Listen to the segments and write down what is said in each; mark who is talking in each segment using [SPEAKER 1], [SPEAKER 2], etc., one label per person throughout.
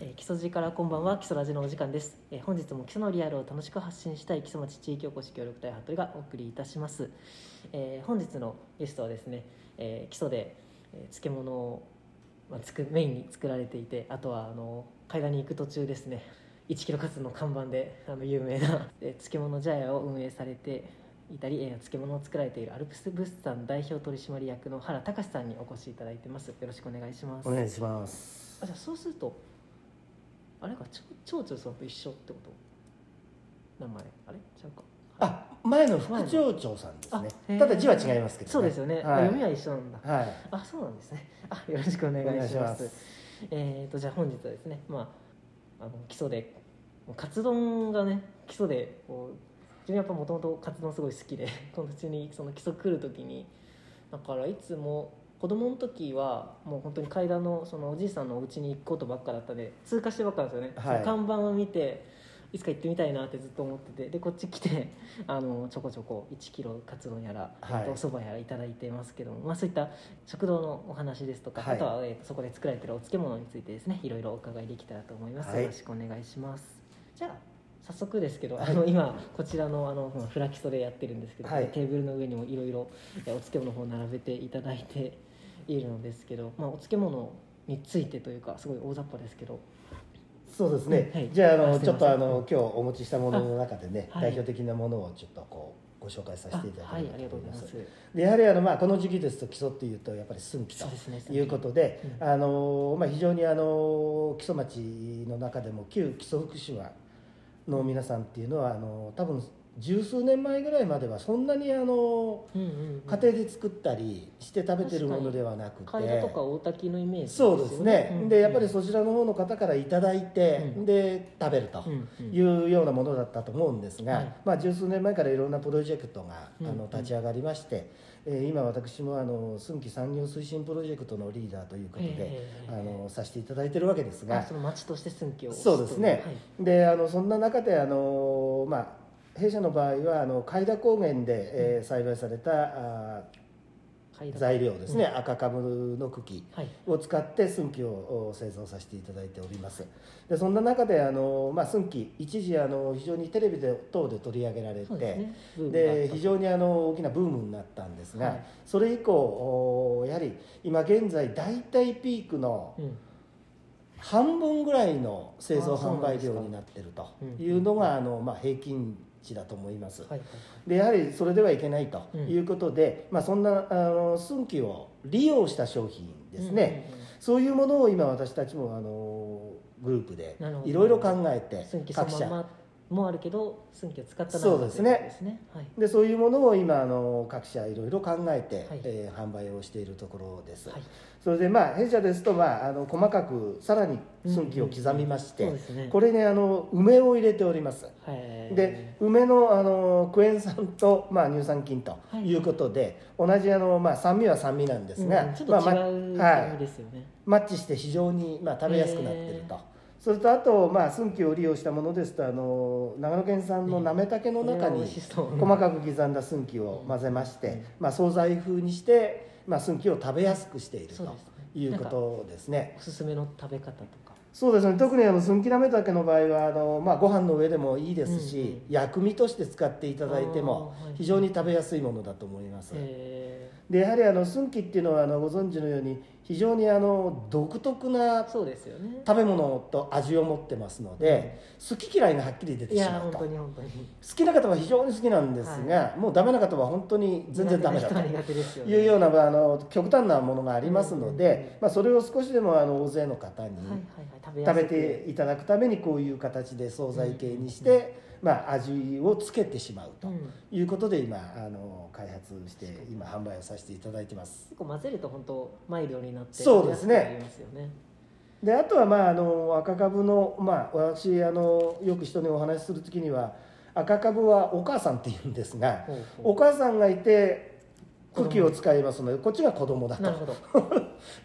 [SPEAKER 1] えー基礎寺からこんばんは基礎ラジのお時間です、えー本日も基礎のリアルを楽しく発信したい基礎町地域おこし協力隊服部がお送りいたします、えー本日のゲストはですね、え基礎で、え漬物を、まあ、つくメインに作られていてあとはあの海岸に行く途中ですね1キロカツの看板であの有名な、え漬物茶屋を運営されていたり、えー漬物を作られているアルプス物産代表取締役の原隆さんにお越しいただいてます。よろしくお願いします。
[SPEAKER 2] お願いします。
[SPEAKER 1] あじゃあそうするとあれかちょ町長さんと一緒ってこと？名前。あれ？ちゃうか。
[SPEAKER 2] あ前の副町長さんですね。ただ字は違いますけど、ね、
[SPEAKER 1] そうですよね、あ
[SPEAKER 2] はい。
[SPEAKER 1] 読みは一緒なんだ。
[SPEAKER 2] はい。
[SPEAKER 1] あそうなんですね。あよろしくお願いします。えー、とじゃあ本日はですねまああの基礎でカツ丼がね基礎でこう自分やっぱもともとカツ丼すごい好きでこの途中にその基礎来る時にだからいつも子供の時はもう本当に階段のそのおじいさんのお家に行くことばっかだったんで通過してばっかなんですよね、
[SPEAKER 2] はい。
[SPEAKER 1] 看板を見ていつか行ってみたいなってずっと思っててでこっち来て あのちょこちょこ1キロカツ丼やら、
[SPEAKER 2] はい。
[SPEAKER 1] えっとお蕎麦やらいただいてますけども、まあ、そういった食堂のお話ですとか、
[SPEAKER 2] はい。
[SPEAKER 1] あとは、えーとそこで作られてるお漬物についてですねいろいろお伺いできたらと思います、
[SPEAKER 2] はい。
[SPEAKER 1] よろしくお願いします。じゃあ早速ですけど、あの今こちらのあのまあフラキソでやってるんですけど、
[SPEAKER 2] はい。
[SPEAKER 1] テーブルの上にもいろいろえお漬物の方並べていただいているのですけど、まあ、お漬物についてというかすごい大雑把ですけど。
[SPEAKER 2] そうですね、
[SPEAKER 1] はい。
[SPEAKER 2] じゃああのちょっとあの今日お持ちしたものの中でね、
[SPEAKER 1] あはい。
[SPEAKER 2] 代表的なものをちょっとこうご紹介させていただ
[SPEAKER 1] あはい
[SPEAKER 2] と思いま
[SPEAKER 1] がとうございます。す
[SPEAKER 2] でやはりあの、まあ、この時期ですと基礎っていうとやっぱり寸木
[SPEAKER 1] そうですね
[SPEAKER 2] ということで、
[SPEAKER 1] うん。
[SPEAKER 2] あのまあ、非常にあの基礎町の中でも旧基礎福島の皆さんっていうのはあの多分十数年前ぐらいまではそんなにあの
[SPEAKER 1] うんうんうん。
[SPEAKER 2] 家庭で作ったりして食べてるものではなくて。
[SPEAKER 1] 海田とか大滝のイメージ
[SPEAKER 2] そうですね、
[SPEAKER 1] うん
[SPEAKER 2] でやっぱりそちらの方の方からいただいて、
[SPEAKER 1] うん
[SPEAKER 2] で食べると
[SPEAKER 1] うんうん。
[SPEAKER 2] いうようなものだったと思うんですが、
[SPEAKER 1] はい。
[SPEAKER 2] まあ、十数年前からいろんなプロジェクトが
[SPEAKER 1] うん
[SPEAKER 2] あの立ち上がりまして、えー今私もあの寸木産業推進プロジェクトのリーダーということで、
[SPEAKER 1] え
[SPEAKER 2] あ
[SPEAKER 1] え
[SPEAKER 2] のさせていただいてるわけですが。
[SPEAKER 1] あその町として寸気を
[SPEAKER 2] そうですね。
[SPEAKER 1] はい。
[SPEAKER 2] であのそんな中であの、まあ、弊社の場合はあの海田高原で、えー栽培されたあ材料ですね、
[SPEAKER 1] うん。
[SPEAKER 2] 赤かぶの茎
[SPEAKER 1] はい。
[SPEAKER 2] を使って寸木をお製造させていただいております。でそんな中であの、まあ、寸木一時あの非常にテレビで等で取り上げられて
[SPEAKER 1] ですね。
[SPEAKER 2] で非常にあの大きなブームになったんですが、
[SPEAKER 1] はい。
[SPEAKER 2] それ以降おやはり今現在大体ピークの
[SPEAKER 1] うん。
[SPEAKER 2] 半分ぐらいの製造販売量になってると
[SPEAKER 1] うん。
[SPEAKER 2] いうのがあの、まあ、平均値だと思います、
[SPEAKER 1] はいはい
[SPEAKER 2] でやはりそれではいけないと
[SPEAKER 1] うん。
[SPEAKER 2] いうことで、まあ、そんなあの寸木を利用した商品ですね、
[SPEAKER 1] うんうんうん。
[SPEAKER 2] そういうものを今私たちもあのグループでいろいろ考えて各社
[SPEAKER 1] もあるけど寸気を使った
[SPEAKER 2] そうですね。
[SPEAKER 1] ですね。はい。
[SPEAKER 2] でそういうものを今あの各社いろいろ考えて、
[SPEAKER 1] はい。
[SPEAKER 2] えー販売をしているところです、
[SPEAKER 1] はい。
[SPEAKER 2] それでまあ弊社ですと、まあ、あの細かくさらに寸木を刻みまして、
[SPEAKER 1] うんうんそうですね。
[SPEAKER 2] これにあの梅を入れております。
[SPEAKER 1] はい
[SPEAKER 2] で梅のあのクエン酸と、まあ、乳酸菌とい。うことで、同じあの、まあ、酸味は酸味なんですが、
[SPEAKER 1] うんちょっと
[SPEAKER 2] まあま
[SPEAKER 1] 違う
[SPEAKER 2] はい。
[SPEAKER 1] 感じですよね。
[SPEAKER 2] マッチして非常に、まあ、食べやすくなっていると。
[SPEAKER 1] へ。
[SPEAKER 2] それとあと、まあ、寸木を利用したものですとあの長野県産のなめたけの中に細かく刻んだ寸木を混ぜまして、まあ、惣菜風にして、まあ、寸木を食べやすくしているということですね。
[SPEAKER 1] おすすめの食べ方とか。
[SPEAKER 2] そうですね。特にあの寸木なめたけの場合はあの、まあ、ご飯の上でもいいですし、
[SPEAKER 1] うん。うん
[SPEAKER 2] 薬味として使っていただいても非常に食べやすいものだと思います。
[SPEAKER 1] え
[SPEAKER 2] でやはりあの寸木っていうのはあのご存知のように非常にあの独特な食べ物と味を持ってますので、好き嫌いがはっきり出て
[SPEAKER 1] い
[SPEAKER 2] しまうと
[SPEAKER 1] や本当に。本当に
[SPEAKER 2] 好きな方は非常に好きなんですが、もうダメな方は本当に全然ダメだというようなあの極端なものがありますので、
[SPEAKER 1] うんうんうん
[SPEAKER 2] まあ、それを少しでもあの大勢の方に
[SPEAKER 1] はいはいはい。食べ
[SPEAKER 2] ていただくためにこういう形で惣菜系にして、まあ、味をつけてしまうと
[SPEAKER 1] うん。
[SPEAKER 2] いうことで今あの開発して今販売をさせていただいてます。
[SPEAKER 1] 結構混ぜると本当マイルドになって
[SPEAKER 2] そうですね。
[SPEAKER 1] ますよね。
[SPEAKER 2] であとはまああの赤かぶの、まあ、私あのよく人にお話しする時には赤かぶはお母さんって言うんですがお母さんがいて茎を使いますのでこっちが子供だと。
[SPEAKER 1] ど。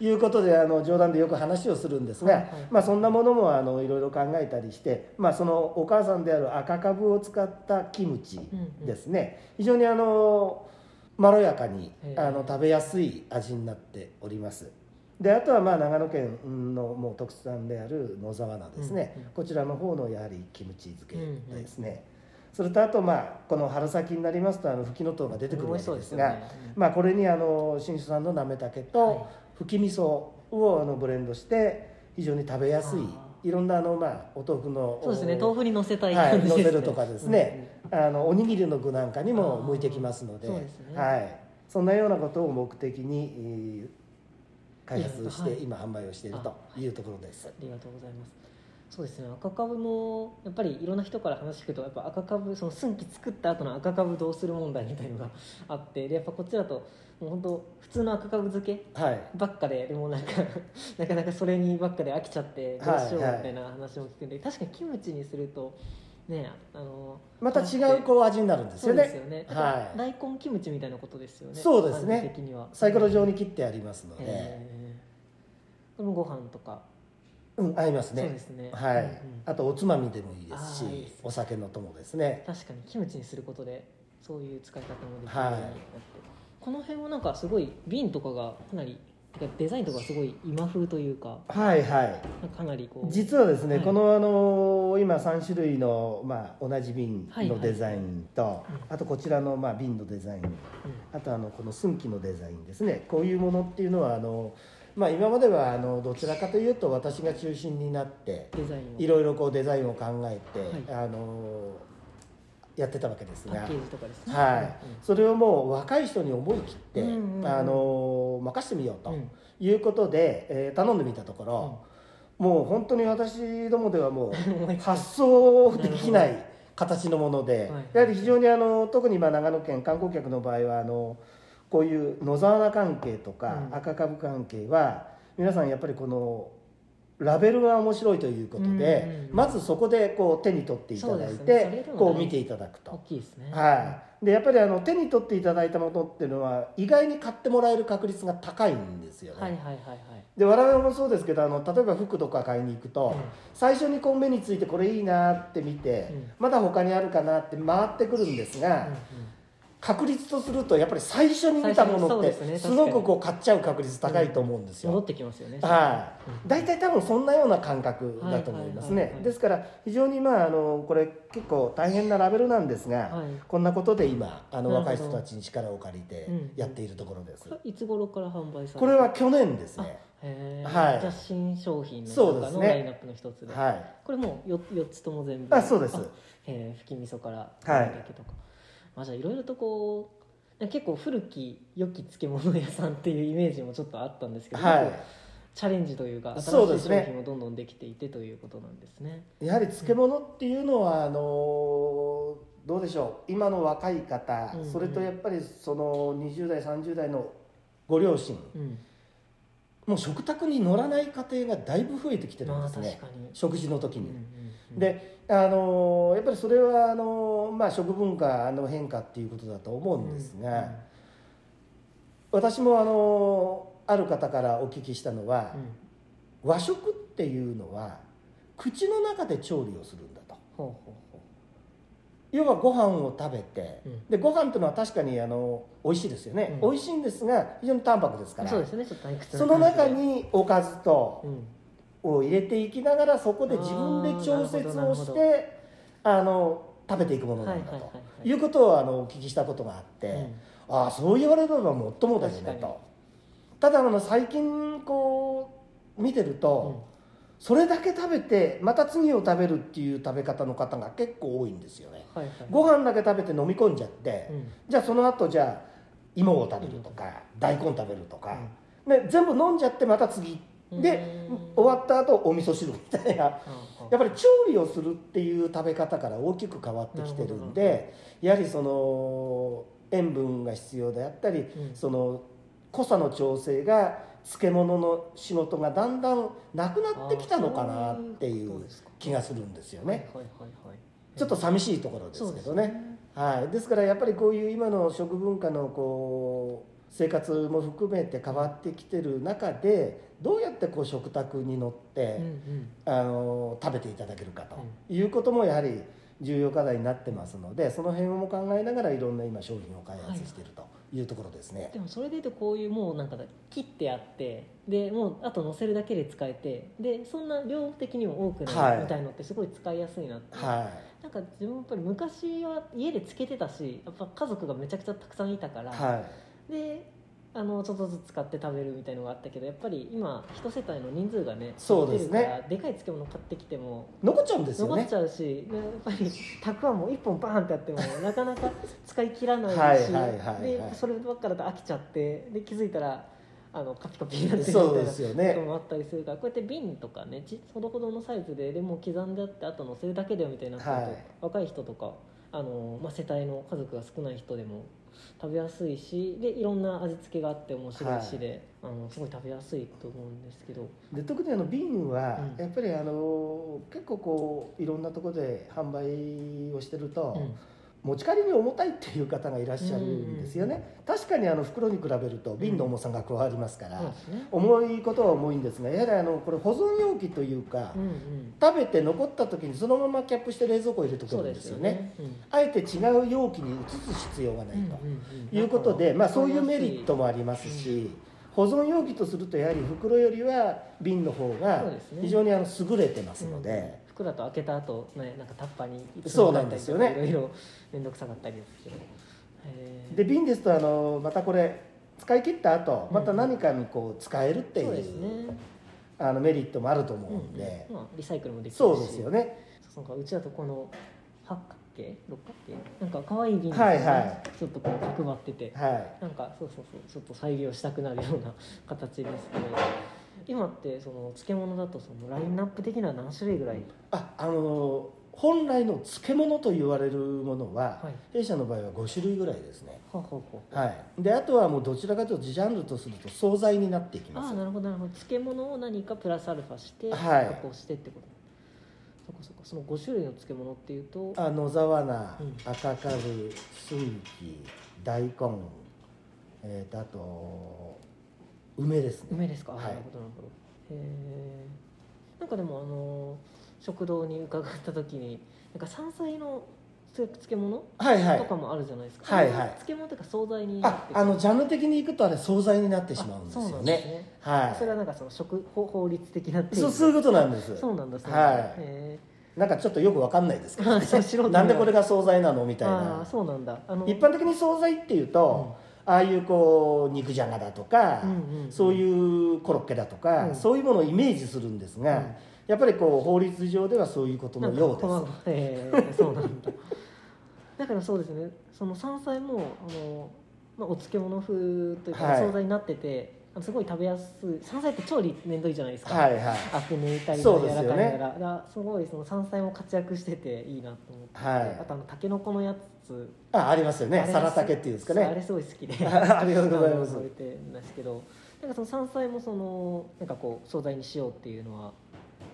[SPEAKER 2] いうことであの冗談でよく話をするんですが、
[SPEAKER 1] はいはい。
[SPEAKER 2] まあ、そんなものもあのいろいろ考えたりして、まあ、そのお母さんである赤かぶを使ったキムチですね、非常にあのまろやかにあの食べやすい味になっております。であとはまあ長野県のもう特産である野沢菜ですね、
[SPEAKER 1] うんうん。
[SPEAKER 2] こちらの方のやはりキムチ漬けですね、それとあとまあこの春先になりますとあのフキノトウが出てくるわけですが、
[SPEAKER 1] 美味しそうですよね。
[SPEAKER 2] まあ、これにあの新種産のなめたけ
[SPEAKER 1] はい。
[SPEAKER 2] とふき味噌をあのブレンドして非常に食べやすい
[SPEAKER 1] あ
[SPEAKER 2] いろんなあの、まあ、お豆腐の
[SPEAKER 1] そうですね。豆腐に乗せたい
[SPEAKER 2] はい、
[SPEAKER 1] 感じね。
[SPEAKER 2] 乗せるとかですね、あのおにぎりの具なんかにも向いてきますので
[SPEAKER 1] ね。
[SPEAKER 2] はい、そんなようなことを目的にえー開発して
[SPEAKER 1] はい。
[SPEAKER 2] 今販売をしているというところです。
[SPEAKER 1] あ。りがとうございますそうですね。赤株のやっぱりいろんな人から話聞くとやっぱ赤株その寸気作った後の赤株どうする問題みたいのが あってでやっぱこっちだともう本当普通の赤株漬け
[SPEAKER 2] はい。
[SPEAKER 1] ばっかででもなんか なかなかそれにばっかで飽きちゃってどうしようみ
[SPEAKER 2] はいはい。
[SPEAKER 1] たいな話も聞くんで、確かにキムチにするとねあの
[SPEAKER 2] また違うこう味になるんですよね。
[SPEAKER 1] よね、
[SPEAKER 2] はい。
[SPEAKER 1] 大根キムチみたいなことですよね。
[SPEAKER 2] そうですね。
[SPEAKER 1] 的には。
[SPEAKER 2] サイコロ状に切ってありますので、
[SPEAKER 1] えー。これもご飯とか
[SPEAKER 2] うん、合いますね。
[SPEAKER 1] そうですね。
[SPEAKER 2] はい、
[SPEAKER 1] うんうん。
[SPEAKER 2] あとおつまみでもいいですしお酒の友ですね。
[SPEAKER 1] 確かにキムチにすることでそういう使い方もできる
[SPEAKER 2] はい
[SPEAKER 1] ようになって、この辺はなんかすごい瓶とかがかなりデザインとかすごい今風というか
[SPEAKER 2] はいはい。
[SPEAKER 1] かかなりこう
[SPEAKER 2] 実はですね、
[SPEAKER 1] はい。
[SPEAKER 2] このあの今3種類の、まあ、同じ瓶
[SPEAKER 1] はいはい
[SPEAKER 2] のデザインと、
[SPEAKER 1] うん。
[SPEAKER 2] あとこちらの、まあ、瓶のデザイン。
[SPEAKER 1] うん。
[SPEAKER 2] あとあのこの寸気のデザインですね。こういうものっていうのはあの、まあ、今まではあのどちらかというと私が中心になって
[SPEAKER 1] デザインを。
[SPEAKER 2] いろいろこうデザインを考えて、
[SPEAKER 1] はい。
[SPEAKER 2] あのやってたわけですが。はい、それをもう若い人に思い切って、
[SPEAKER 1] うんうんうん。
[SPEAKER 2] あの任してみようと
[SPEAKER 1] うん。うん
[SPEAKER 2] いうことで、えー頼んでみたところ、もう本当に私どもではもう 発想できない形のもので、
[SPEAKER 1] はい。
[SPEAKER 2] やはり非常にあの特に今長野県観光客の場合はあのこういう野沢菜関係とか
[SPEAKER 1] うん。
[SPEAKER 2] 赤株関係は皆さんやっぱりこのラベルが面白いということで、まずそこでこう手に取っていただいて、こう見ていただくと。
[SPEAKER 1] 大。きいですね。
[SPEAKER 2] はい、でやっぱりあの手に取っていただいたものっていうのは意外に買ってもらえる確率が高いんですよね、
[SPEAKER 1] はいはいはいはい。
[SPEAKER 2] で我々もそうですけどあの例えば服とか買いに行くと、
[SPEAKER 1] うん。
[SPEAKER 2] 最初にこう目についてこれいいなって見て、
[SPEAKER 1] うん。
[SPEAKER 2] まだ他にあるかなって回ってくるんですが、確率とするとやっぱり最初に見たものって
[SPEAKER 1] す
[SPEAKER 2] ごくこう買っちゃう確率高いと思うんですよ、
[SPEAKER 1] 戻ってきますよね
[SPEAKER 2] はい、
[SPEAKER 1] うん。
[SPEAKER 2] 大体多分そんなような感覚だと思いますね。ですから非常にまああのこれ結構大変なラベルなんですが、
[SPEAKER 1] はい。
[SPEAKER 2] こんなことで今あの若い人たちに力を借りて
[SPEAKER 1] うん
[SPEAKER 2] やっているところです、
[SPEAKER 1] いつ頃から販売されて
[SPEAKER 2] これは去年ですね。はい。
[SPEAKER 1] じゃあ新商品の中のラインナップの一つで。
[SPEAKER 2] はい。
[SPEAKER 1] これもう 4, 4つとも全部。
[SPEAKER 2] あそうです。
[SPEAKER 1] えー、ふき味噌から
[SPEAKER 2] はい。
[SPEAKER 1] とか、まあ、じゃあいろいろとこう結構古き良き漬物屋さんっていうイメージもちょっとあったんですけど、
[SPEAKER 2] はい
[SPEAKER 1] チャレンジというか新しい商品もどんどんできていてということなんですね。
[SPEAKER 2] やはり漬物っていうのはあのどうでしょう。今の若い方、
[SPEAKER 1] うんうん
[SPEAKER 2] それとやっぱりその20代30代のご両親
[SPEAKER 1] うん
[SPEAKER 2] もう食卓に乗らない家庭がだいぶ増えてきてるん
[SPEAKER 1] まあ
[SPEAKER 2] ですね、食事の時に、
[SPEAKER 1] うんうんうん
[SPEAKER 2] であのやっぱりそれはあの、まあ、食文化の変化っていうことだと思うんですが、私もあのある方からお聞きしたのは、
[SPEAKER 1] うん。うん
[SPEAKER 2] 和食っていうのは口の中で調理をするんだと。
[SPEAKER 1] ほうほう。ほ
[SPEAKER 2] 要はご飯を食べて、
[SPEAKER 1] うん。
[SPEAKER 2] でご飯っていうのは確かにあの美味しいですよね、
[SPEAKER 1] うん。
[SPEAKER 2] 美味しいんですが非常に淡白ですから。
[SPEAKER 1] そうですね。ちょっと退屈な
[SPEAKER 2] その中におかずと
[SPEAKER 1] うん。
[SPEAKER 2] を入れていきながらそこで自分で調節をしてあの食べていくものなんだと
[SPEAKER 1] はい
[SPEAKER 2] いうことをあのお聞きしたことがあって、
[SPEAKER 1] うん。
[SPEAKER 2] ああそう言われればもっともだよねと。ただあの最近こう見てると、
[SPEAKER 1] うん
[SPEAKER 2] それだけ食べてまた次を食べるっていう食べ方の方が結構多いんですよね。
[SPEAKER 1] はいはい。
[SPEAKER 2] ご飯だけ食べて飲み込んじゃって、
[SPEAKER 1] うん。
[SPEAKER 2] じゃあその後じゃあ芋を食べるとか、大根食べるとか、ね、全部飲んじゃってまた次で
[SPEAKER 1] うん。
[SPEAKER 2] 終わった後お味噌汁みたいな。や
[SPEAKER 1] うん。
[SPEAKER 2] っぱり調理をするっていう食べ方から大きく変わってきてるんでやはりその塩分が必要であったり、
[SPEAKER 1] うん。
[SPEAKER 2] その濃さの調整が漬物の仕事がだんだんなくなってきたのかなっていう気がするんですよね。ちょっと寂しいところですけどね。はい、ですからやっぱりこういう今の食文化のこう生活も含めて変わってきてる中でどうやってこう食卓に乗って、
[SPEAKER 1] うんうん。
[SPEAKER 2] あの食べていただけるかということもやはり重要課題になってますのでその辺も考えながらいろんな今商品を開発していると。いうところですね。
[SPEAKER 1] でもそれでいうとこういうもうなんか切ってあってでもうあと乗せるだけで使えてでそんな量的にも多く
[SPEAKER 2] は
[SPEAKER 1] ないい。みたいのってすごい使いやすいなって、
[SPEAKER 2] は
[SPEAKER 1] なんか自分やっぱり昔は家でつけてたしやっぱ家族がめちゃくちゃたくさんいたから、
[SPEAKER 2] いはい。
[SPEAKER 1] であのちょっとずつ使って食べるみたいのがあったけどやっぱり今一世帯の人数がね
[SPEAKER 2] そうですね。
[SPEAKER 1] でかい漬物買ってきても
[SPEAKER 2] 残っちゃうんですよね。
[SPEAKER 1] 残っちゃうし、でやっぱりたくあんも1本バーンってやってもなかなか使い切らないし
[SPEAKER 2] はい
[SPEAKER 1] でそればっかだと飽きちゃってで気づいたらあのカピカピになってるみたいなこともあったりするからこうやって瓶とかねちほどほどのサイズででも刻んであってあと乗せるだけだよみたいになってると、
[SPEAKER 2] はい。
[SPEAKER 1] 若い人とかあの、まあ、世帯の家族が少ない人でも食べやすいしでいろんな味付けがあって面白いしで、あのすごい食べやすいと思うんですけど。
[SPEAKER 2] で特にあの瓶は
[SPEAKER 1] うん。
[SPEAKER 2] やっぱりあの結構こういろんなところで販売をしてると、
[SPEAKER 1] うん
[SPEAKER 2] 持ち帰りに重たいっていう方がいらっしゃるんですよね、確かにあの袋に比べると瓶の重さが加わりますから、
[SPEAKER 1] そうですね。
[SPEAKER 2] 重いことは重いんですがやはりあのこれ保存容器というか、
[SPEAKER 1] うんうん。
[SPEAKER 2] 食べて残った時にそのままキャップして冷蔵庫に入れてお
[SPEAKER 1] そう
[SPEAKER 2] くん
[SPEAKER 1] で
[SPEAKER 2] すすよね。
[SPEAKER 1] うん
[SPEAKER 2] あえて違う容器に移す必要がないと、
[SPEAKER 1] うんうんうん。
[SPEAKER 2] いうことで、まあ、そういうメリット
[SPEAKER 1] も
[SPEAKER 2] もありますし、保存容器。とするとやはり袋よりは瓶の方が非常にあの優れてますので、
[SPEAKER 1] 袋だと開けた後ねなんかタッパーに
[SPEAKER 2] そうなんですよね。
[SPEAKER 1] いろいろ面倒くさかったりですけどへー。
[SPEAKER 2] で瓶ですとあのまたこれ使い切った後
[SPEAKER 1] うん。
[SPEAKER 2] また何かにこう使えるっていう,、
[SPEAKER 1] そうですね。
[SPEAKER 2] あのメリットもあると思
[SPEAKER 1] う
[SPEAKER 2] うんんで、
[SPEAKER 1] うん。まあ、リサイクルもできるし。
[SPEAKER 2] そうですよね。
[SPEAKER 1] そうかうちだとこの八角形？六角形？なんか可愛い瓶です
[SPEAKER 2] はいはい。
[SPEAKER 1] ちょっとこう角張ってて。
[SPEAKER 2] はい。
[SPEAKER 1] なんかそうそうそうちょっと再利用したくなるような形ですけど。今ってその漬物だとそのラインナップ的には何種類ぐらい？
[SPEAKER 2] ああの本来の漬物と言われるものは、
[SPEAKER 1] はい。
[SPEAKER 2] 弊社の場合は5種類ぐらいですね。はい。であとはもうどちらかというとジャンルとすると惣菜になっていきます。
[SPEAKER 1] ああなるほどなるほど。漬物を何かプラスアルファして
[SPEAKER 2] はい。
[SPEAKER 1] 加工してってこと、そこそこその5種類の漬物っていうと
[SPEAKER 2] あ野沢菜、
[SPEAKER 1] うん。
[SPEAKER 2] 赤かぶすいき大根、えーとあと梅ですね。
[SPEAKER 1] 梅ですか、あ
[SPEAKER 2] はい。
[SPEAKER 1] なるほどなるほど。へえなんかでもあの食堂に伺った時になんか山菜の漬物
[SPEAKER 2] はいはい。
[SPEAKER 1] とかもあるじゃないですか、
[SPEAKER 2] はいはい。
[SPEAKER 1] 漬物というか惣菜に
[SPEAKER 2] ああのジャンル的にいくとあれ惣菜になってしまうんですよね。
[SPEAKER 1] んですね。
[SPEAKER 2] は
[SPEAKER 1] それはなんかその食法法律的なって
[SPEAKER 2] いそうそういうことなんです。
[SPEAKER 1] そうなんだそうなんだ。
[SPEAKER 2] はい。
[SPEAKER 1] へ
[SPEAKER 2] なんかちょっとよくわかんないですけど、
[SPEAKER 1] あそう素人
[SPEAKER 2] なんでこれが惣菜なのみたいな。
[SPEAKER 1] あそうなんだ。あの
[SPEAKER 2] 一般的に惣菜っていうと、ああいうこう肉じゃがだとか、
[SPEAKER 1] うんうんうん。
[SPEAKER 2] そういうコロッケだとか、
[SPEAKER 1] うん。
[SPEAKER 2] そういうものをイメージするんですが、
[SPEAKER 1] うん
[SPEAKER 2] やっぱりこう法律上ではそういうことのようです。
[SPEAKER 1] えそうなんだ。だからそうですね。その山菜もあの、まあ、お漬物風というか、
[SPEAKER 2] はい。
[SPEAKER 1] 惣菜になっててすごい食べやすい山菜って調理面倒いじゃないですか、
[SPEAKER 2] はいはい。
[SPEAKER 1] アク抜いたり柔らかいやら。だからすごいその山菜も活躍してていいなと思って、
[SPEAKER 2] はい。
[SPEAKER 1] あとあのたけのこのやつ。
[SPEAKER 2] あありますよね。サラタケっていうんですか
[SPEAKER 1] そうあれ
[SPEAKER 2] ね
[SPEAKER 1] すごい好きで。
[SPEAKER 2] ありがとうございます。
[SPEAKER 1] あの覚えてるんですけど。なんかその山菜もそのなんかこう惣菜にしようっていうのは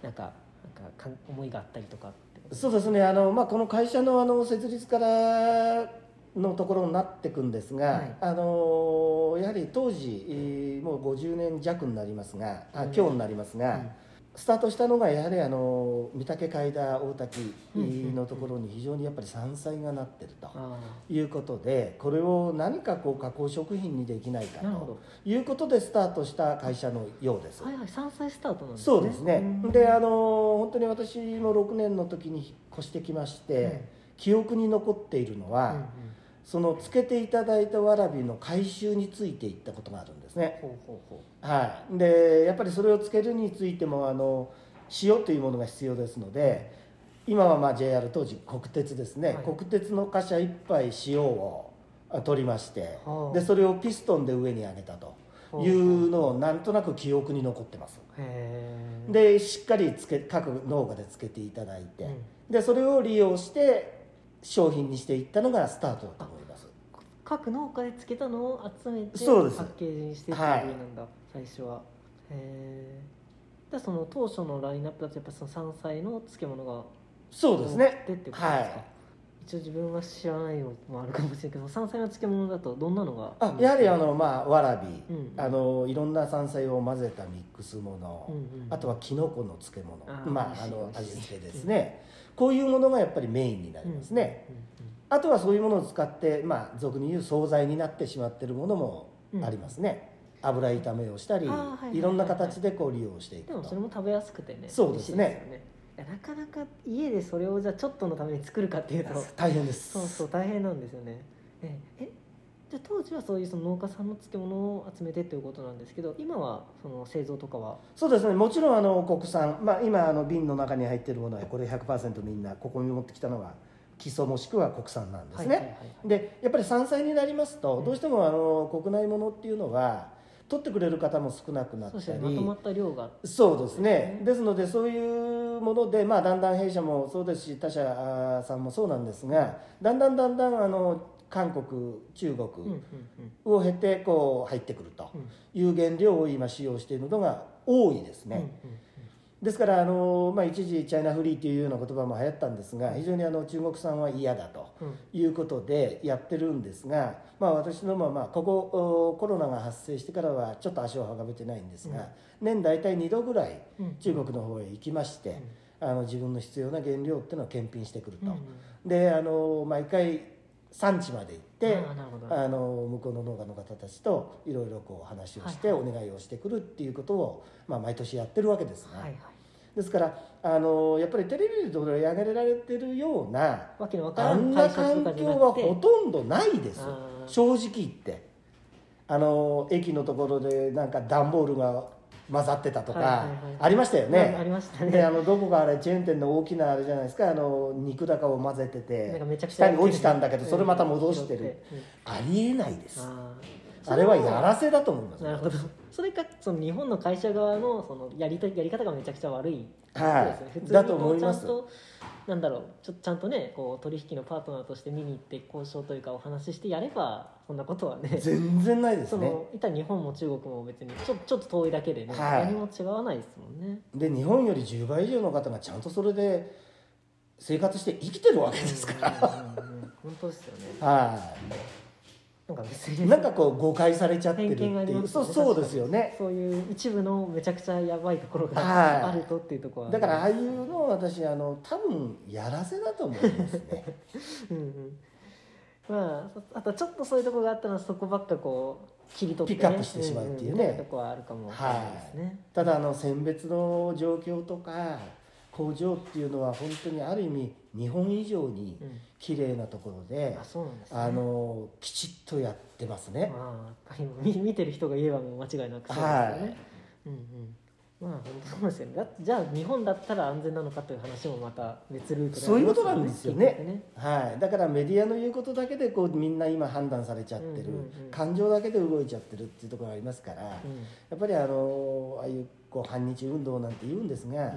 [SPEAKER 1] なんかなんかかん思いがあったりとか
[SPEAKER 2] そうですね。あの、まあ、この会社のあの設立からのところになっていくんですが、
[SPEAKER 1] はい。
[SPEAKER 2] あのやはり当時えーもう50年弱になりますがあ
[SPEAKER 1] うん。
[SPEAKER 2] 今日になりますが、
[SPEAKER 1] うん
[SPEAKER 2] スタートしたのがやはりあの御嶽海田大滝
[SPEAKER 1] うん
[SPEAKER 2] のところに非常にやっぱり山菜がなってると
[SPEAKER 1] あ
[SPEAKER 2] いうことでこれを何かこう加工食品にできないかと
[SPEAKER 1] ど。
[SPEAKER 2] いうことでスタートした会社のようです。
[SPEAKER 1] はいはい山菜スタートなんですね。
[SPEAKER 2] そうですね、
[SPEAKER 1] うん。
[SPEAKER 2] であの本当に私も6年の時に引っ越してきまして、
[SPEAKER 1] うん
[SPEAKER 2] 記憶に残っているのは、
[SPEAKER 1] うんうん。
[SPEAKER 2] そのつけていただいたわらびの回収についていったことがあるんですね、
[SPEAKER 1] ほうほうほ
[SPEAKER 2] はい、でやっぱりそれをつけるについてもあの塩というものが必要ですので今はまあ JR 当時国鉄ですね、
[SPEAKER 1] はい。
[SPEAKER 2] 国鉄の貨車1杯塩をあ取りまして、
[SPEAKER 1] はあ。
[SPEAKER 2] でそれをピストンで上に上げたと。いうのをなんとなく記憶に残ってます。でしっかりつけ各農家でつけていただいて、
[SPEAKER 1] うん。
[SPEAKER 2] でそれを利用して商品にしていったのがスタートだと思います
[SPEAKER 1] 各農家でつけたのを集めて
[SPEAKER 2] そうです。
[SPEAKER 1] パッケージにしてっていうなんだ、最初は。へえでその当初のラインナップだとやっぱその山菜の漬物が
[SPEAKER 2] そうですね。
[SPEAKER 1] 多くてってことですか、
[SPEAKER 2] はい。
[SPEAKER 1] 一応自分は知らないのもあるかもしれないけど山菜の漬物だとどんなのが
[SPEAKER 2] あやはりあのまあわらび、
[SPEAKER 1] うん。
[SPEAKER 2] あのいろんな山菜を混ぜたミックスもの、
[SPEAKER 1] うんうん。
[SPEAKER 2] あとはきのこの漬物。まああの味付けですね。こういうものがやっぱりメインになりますね、あとはそういうものを使ってまあ俗に言う惣菜になってしまってるものもありますね、油炒めをしたり、
[SPEAKER 1] はいはい
[SPEAKER 2] ろんな形でこう利用していく
[SPEAKER 1] でもそれ
[SPEAKER 2] と
[SPEAKER 1] も食べやすくてね
[SPEAKER 2] そうですね。
[SPEAKER 1] なかなか家でそれをじゃあちょっとのために作るかっていうと
[SPEAKER 2] 大変です。
[SPEAKER 1] そうそう大変なんですよね。ええじゃあ当時はそういうその農家さんの漬物を集めてということなんですけど今はその製造とかは？
[SPEAKER 2] そうですね。もちろんあの国産、まあ、今あの瓶の中に入っているものはこれ100%みんなここに持ってきたのは基礎もしくは国産なんですね、でやっぱり山菜になりますと、
[SPEAKER 1] うん。
[SPEAKER 2] どうしてもあの国内ものっていうのは取ってくれる方も少なくなった
[SPEAKER 1] そう
[SPEAKER 2] り
[SPEAKER 1] ですねまとまった量が。
[SPEAKER 2] そうですね。
[SPEAKER 1] ね
[SPEAKER 2] ですのでそういうもので、まあ、だんだん弊社もそうですし他社さんもそうなんですがだんだんだんだんあの韓国中国
[SPEAKER 1] うん。
[SPEAKER 2] を経てこう入ってくると
[SPEAKER 1] うん。
[SPEAKER 2] いう原料を今使用しているのが多いですね、
[SPEAKER 1] うんうん
[SPEAKER 2] ですからあの、まあ、一時チャイナフリーというような言葉も流行ったんですが非常にあの中国産は嫌だということでやってるんですが、まあ、私どもはまあここおコロナが発生してからはちょっと足を運べてないんですが、年大体2度ぐらい
[SPEAKER 1] うん。
[SPEAKER 2] 中国の方へ行きまして、あの自分の必要な原料っていうのを検品してくると、であの毎回産地まで行って、
[SPEAKER 1] あ
[SPEAKER 2] の向こうの農家の方たちといろいろこう話をして
[SPEAKER 1] はい。
[SPEAKER 2] お願いをしてくるっていうことを、まあ、毎年やってるわけですが、
[SPEAKER 1] はいはい
[SPEAKER 2] ですからあのやっぱりテレビで取り上げられてるような
[SPEAKER 1] わけのわから
[SPEAKER 2] あんな環境はほとんどないです。正直言って。あの駅のところでなんか段ボールが混ざってたとか、
[SPEAKER 1] はいはいはい。
[SPEAKER 2] ありましたよ
[SPEAKER 1] ああ
[SPEAKER 2] ね
[SPEAKER 1] りましたね。
[SPEAKER 2] であのどこかあれチェーン店の大きなあれじゃないですか。あの肉高を混ぜてて下に落ちたんだけどそれまた戻して
[SPEAKER 1] うん
[SPEAKER 2] る
[SPEAKER 1] うん。
[SPEAKER 2] ありえないです
[SPEAKER 1] あ
[SPEAKER 2] あれはやらせだと思います
[SPEAKER 1] なるほど。それかその日本の会社側のそのやりとやり方がめちゃくちゃ悪い
[SPEAKER 2] はい。
[SPEAKER 1] ね普通に
[SPEAKER 2] だと思います。
[SPEAKER 1] こうちゃんとなんだろうちょちゃんとねこう取引のパートナーとして見に行って交渉というかお話ししてやればそんなことはね
[SPEAKER 2] 全然ないです
[SPEAKER 1] そ
[SPEAKER 2] ね
[SPEAKER 1] のいたら日本も中国も別にちょちょっと遠いだけでね、
[SPEAKER 2] はい。
[SPEAKER 1] 何も違わないですもんね。
[SPEAKER 2] で日本より10倍以上の方がちゃんとそれで生活して生きてるわけですから、
[SPEAKER 1] うんうんうんうん。本当ですよね。
[SPEAKER 2] は
[SPEAKER 1] なんか別
[SPEAKER 2] い、
[SPEAKER 1] に。
[SPEAKER 2] なんかこう誤解されちゃってるっていう。
[SPEAKER 1] ね
[SPEAKER 2] そうそうですよね。
[SPEAKER 1] そういう一部のめちゃくちゃやばいところが
[SPEAKER 2] はい。
[SPEAKER 1] あるとっていうところは
[SPEAKER 2] だからああいうのを私あの多分やらせだと思いますね。
[SPEAKER 1] うんうん。まああとちょっとそういうところがあったらそこばっかこう切り取って、ね、
[SPEAKER 2] ピックアップしてしまうっていうね。
[SPEAKER 1] んん。とこはあるかもしれないですね、
[SPEAKER 2] ただあの選別の状況とか工場っていうのは本当にある意味日本以上に
[SPEAKER 1] うん。
[SPEAKER 2] 綺麗なところで
[SPEAKER 1] うなんですね。
[SPEAKER 2] あのきちっとやってますね、
[SPEAKER 1] まあやっぱり見見てる人が言えばもう間違いなくそうですよね、
[SPEAKER 2] はい。
[SPEAKER 1] うんうん。まあ本当そうですよね。だじゃあ日本だったら安全なのかという話もまた別ルートで
[SPEAKER 2] そういうことなんですよね。
[SPEAKER 1] ね。
[SPEAKER 2] はい、だからメディアの言うことだけでこうみんな今判断されちゃってる、
[SPEAKER 1] うんうんうん。
[SPEAKER 2] 感情だけで動いちゃってるっていうところがありますから、や
[SPEAKER 1] うん。
[SPEAKER 2] っぱりあのああいうこう反日運動なんて言うんですが、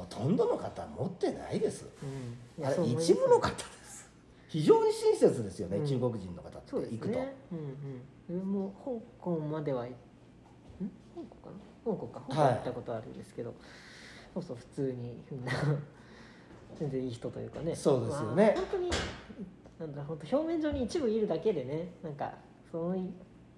[SPEAKER 2] ほとんどの方は持ってないです。
[SPEAKER 1] うん。うん
[SPEAKER 2] あれ一部の方です。非常に親切ですよね、
[SPEAKER 1] うん。
[SPEAKER 2] 中国人の方って
[SPEAKER 1] そうです
[SPEAKER 2] 行くと、
[SPEAKER 1] ねうんうん。も香港まではいん？香港かな？香港か。香港
[SPEAKER 2] はい
[SPEAKER 1] 行ったことあるんですけど、そうそう普通に 全然いい人というかね。
[SPEAKER 2] そうですよね。
[SPEAKER 1] まあ本当になんだ本当表面上に一部いるだけでねなんかその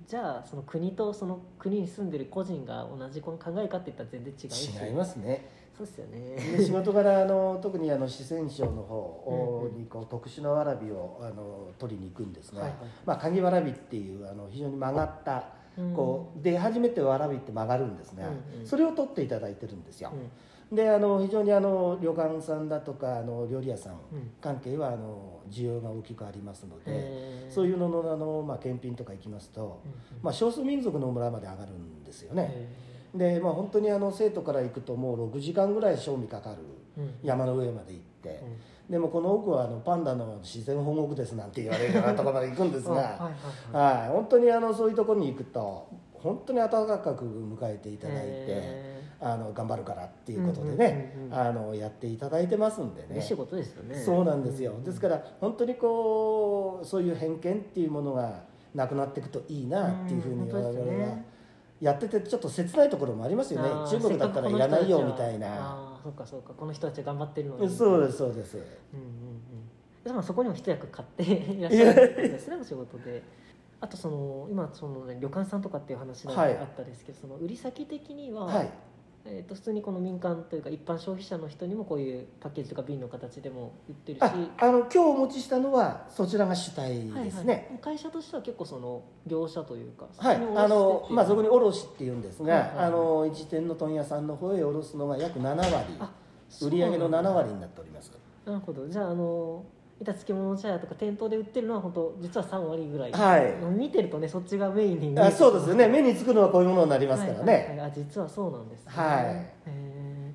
[SPEAKER 1] じゃあその国とその国に住んでる個人が同じこの考えかって言ったら全然違うし。
[SPEAKER 2] 違いますね
[SPEAKER 1] そうですよね。
[SPEAKER 2] で仕事柄あの特にあの四川省の方
[SPEAKER 1] うんうん。
[SPEAKER 2] にこう特殊なわらびをあの取りに行くんですが、
[SPEAKER 1] はいはい。
[SPEAKER 2] まあ、鍵わらびっていうあの非常に曲がった
[SPEAKER 1] うん。
[SPEAKER 2] こう出始めてわらびって曲がるんですが、
[SPEAKER 1] うんうん。
[SPEAKER 2] それを取っていただいてるんですよ。
[SPEAKER 1] う、ん。
[SPEAKER 2] であの非常にあの旅館さんだとかあの料理屋さん
[SPEAKER 1] うん。
[SPEAKER 2] 関係はあの需要が大きくありますので、
[SPEAKER 1] へー。
[SPEAKER 2] そういうののあの、まあ、検品とか行きますと、
[SPEAKER 1] うんうん。
[SPEAKER 2] まあ、少数民族の村まで上がるんですよね、
[SPEAKER 1] へ
[SPEAKER 2] で、まあ、本当にあの生徒から行くともう6時間ぐらい賞味かかる山の上まで行って、
[SPEAKER 1] うん。
[SPEAKER 2] でもこの奥はあのパンダの自然保護区ですなんて言われるようなところまで行くんです
[SPEAKER 1] あ はい
[SPEAKER 2] が、
[SPEAKER 1] はいはい。
[SPEAKER 2] はい、本当にあのそういうところに行くと本当に温かく迎えていただいて
[SPEAKER 1] へ
[SPEAKER 2] あの頑張るからっていうことでね、あのやっていただいてますんでね。
[SPEAKER 1] ー嬉しいことですよね。
[SPEAKER 2] そうなんですよ、
[SPEAKER 1] うん
[SPEAKER 2] ですから本当にこうそういう偏見っていうものがなくなっていくといいなっていうふうに
[SPEAKER 1] うん
[SPEAKER 2] 我々はやっててちょっと切ないところもありますよね。中国だったらいらないよみたいな。
[SPEAKER 1] ああそうかそうか。この人たちは頑張ってるのに。
[SPEAKER 2] そうですそうです。
[SPEAKER 1] うんうんうん。そこにも一役買っていらっしゃるんですねお仕事で。あとその今その、ね、旅館さんとかっていう話があ
[SPEAKER 2] はい
[SPEAKER 1] ったですけど、その売り先的には、
[SPEAKER 2] はい
[SPEAKER 1] えー、と普通にこの民間というか一般消費者の人にもこういうパッケージとか瓶の形でも売ってるし。
[SPEAKER 2] ああの今日お持ちしたのはそちらが主体ですね、
[SPEAKER 1] はいはい、会社としては結構その業者というか
[SPEAKER 2] はいあのまあそこに卸っていうんですが、
[SPEAKER 1] はいはい。はい
[SPEAKER 2] あの一店の問屋さんの方へ卸すのが約7割。
[SPEAKER 1] あ
[SPEAKER 2] 売上の7割
[SPEAKER 1] に
[SPEAKER 2] になっております。
[SPEAKER 1] なるほど。じゃああの板漬物茶屋とか店頭で売ってるのは本当実は3割ぐらい、
[SPEAKER 2] はい。
[SPEAKER 1] 見てるとねそっちがメインに
[SPEAKER 2] あそうですよね。目につくのはこういうものになりますからね、
[SPEAKER 1] はいはい。はいあ実はそうなんです。ね
[SPEAKER 2] はい。
[SPEAKER 1] へえ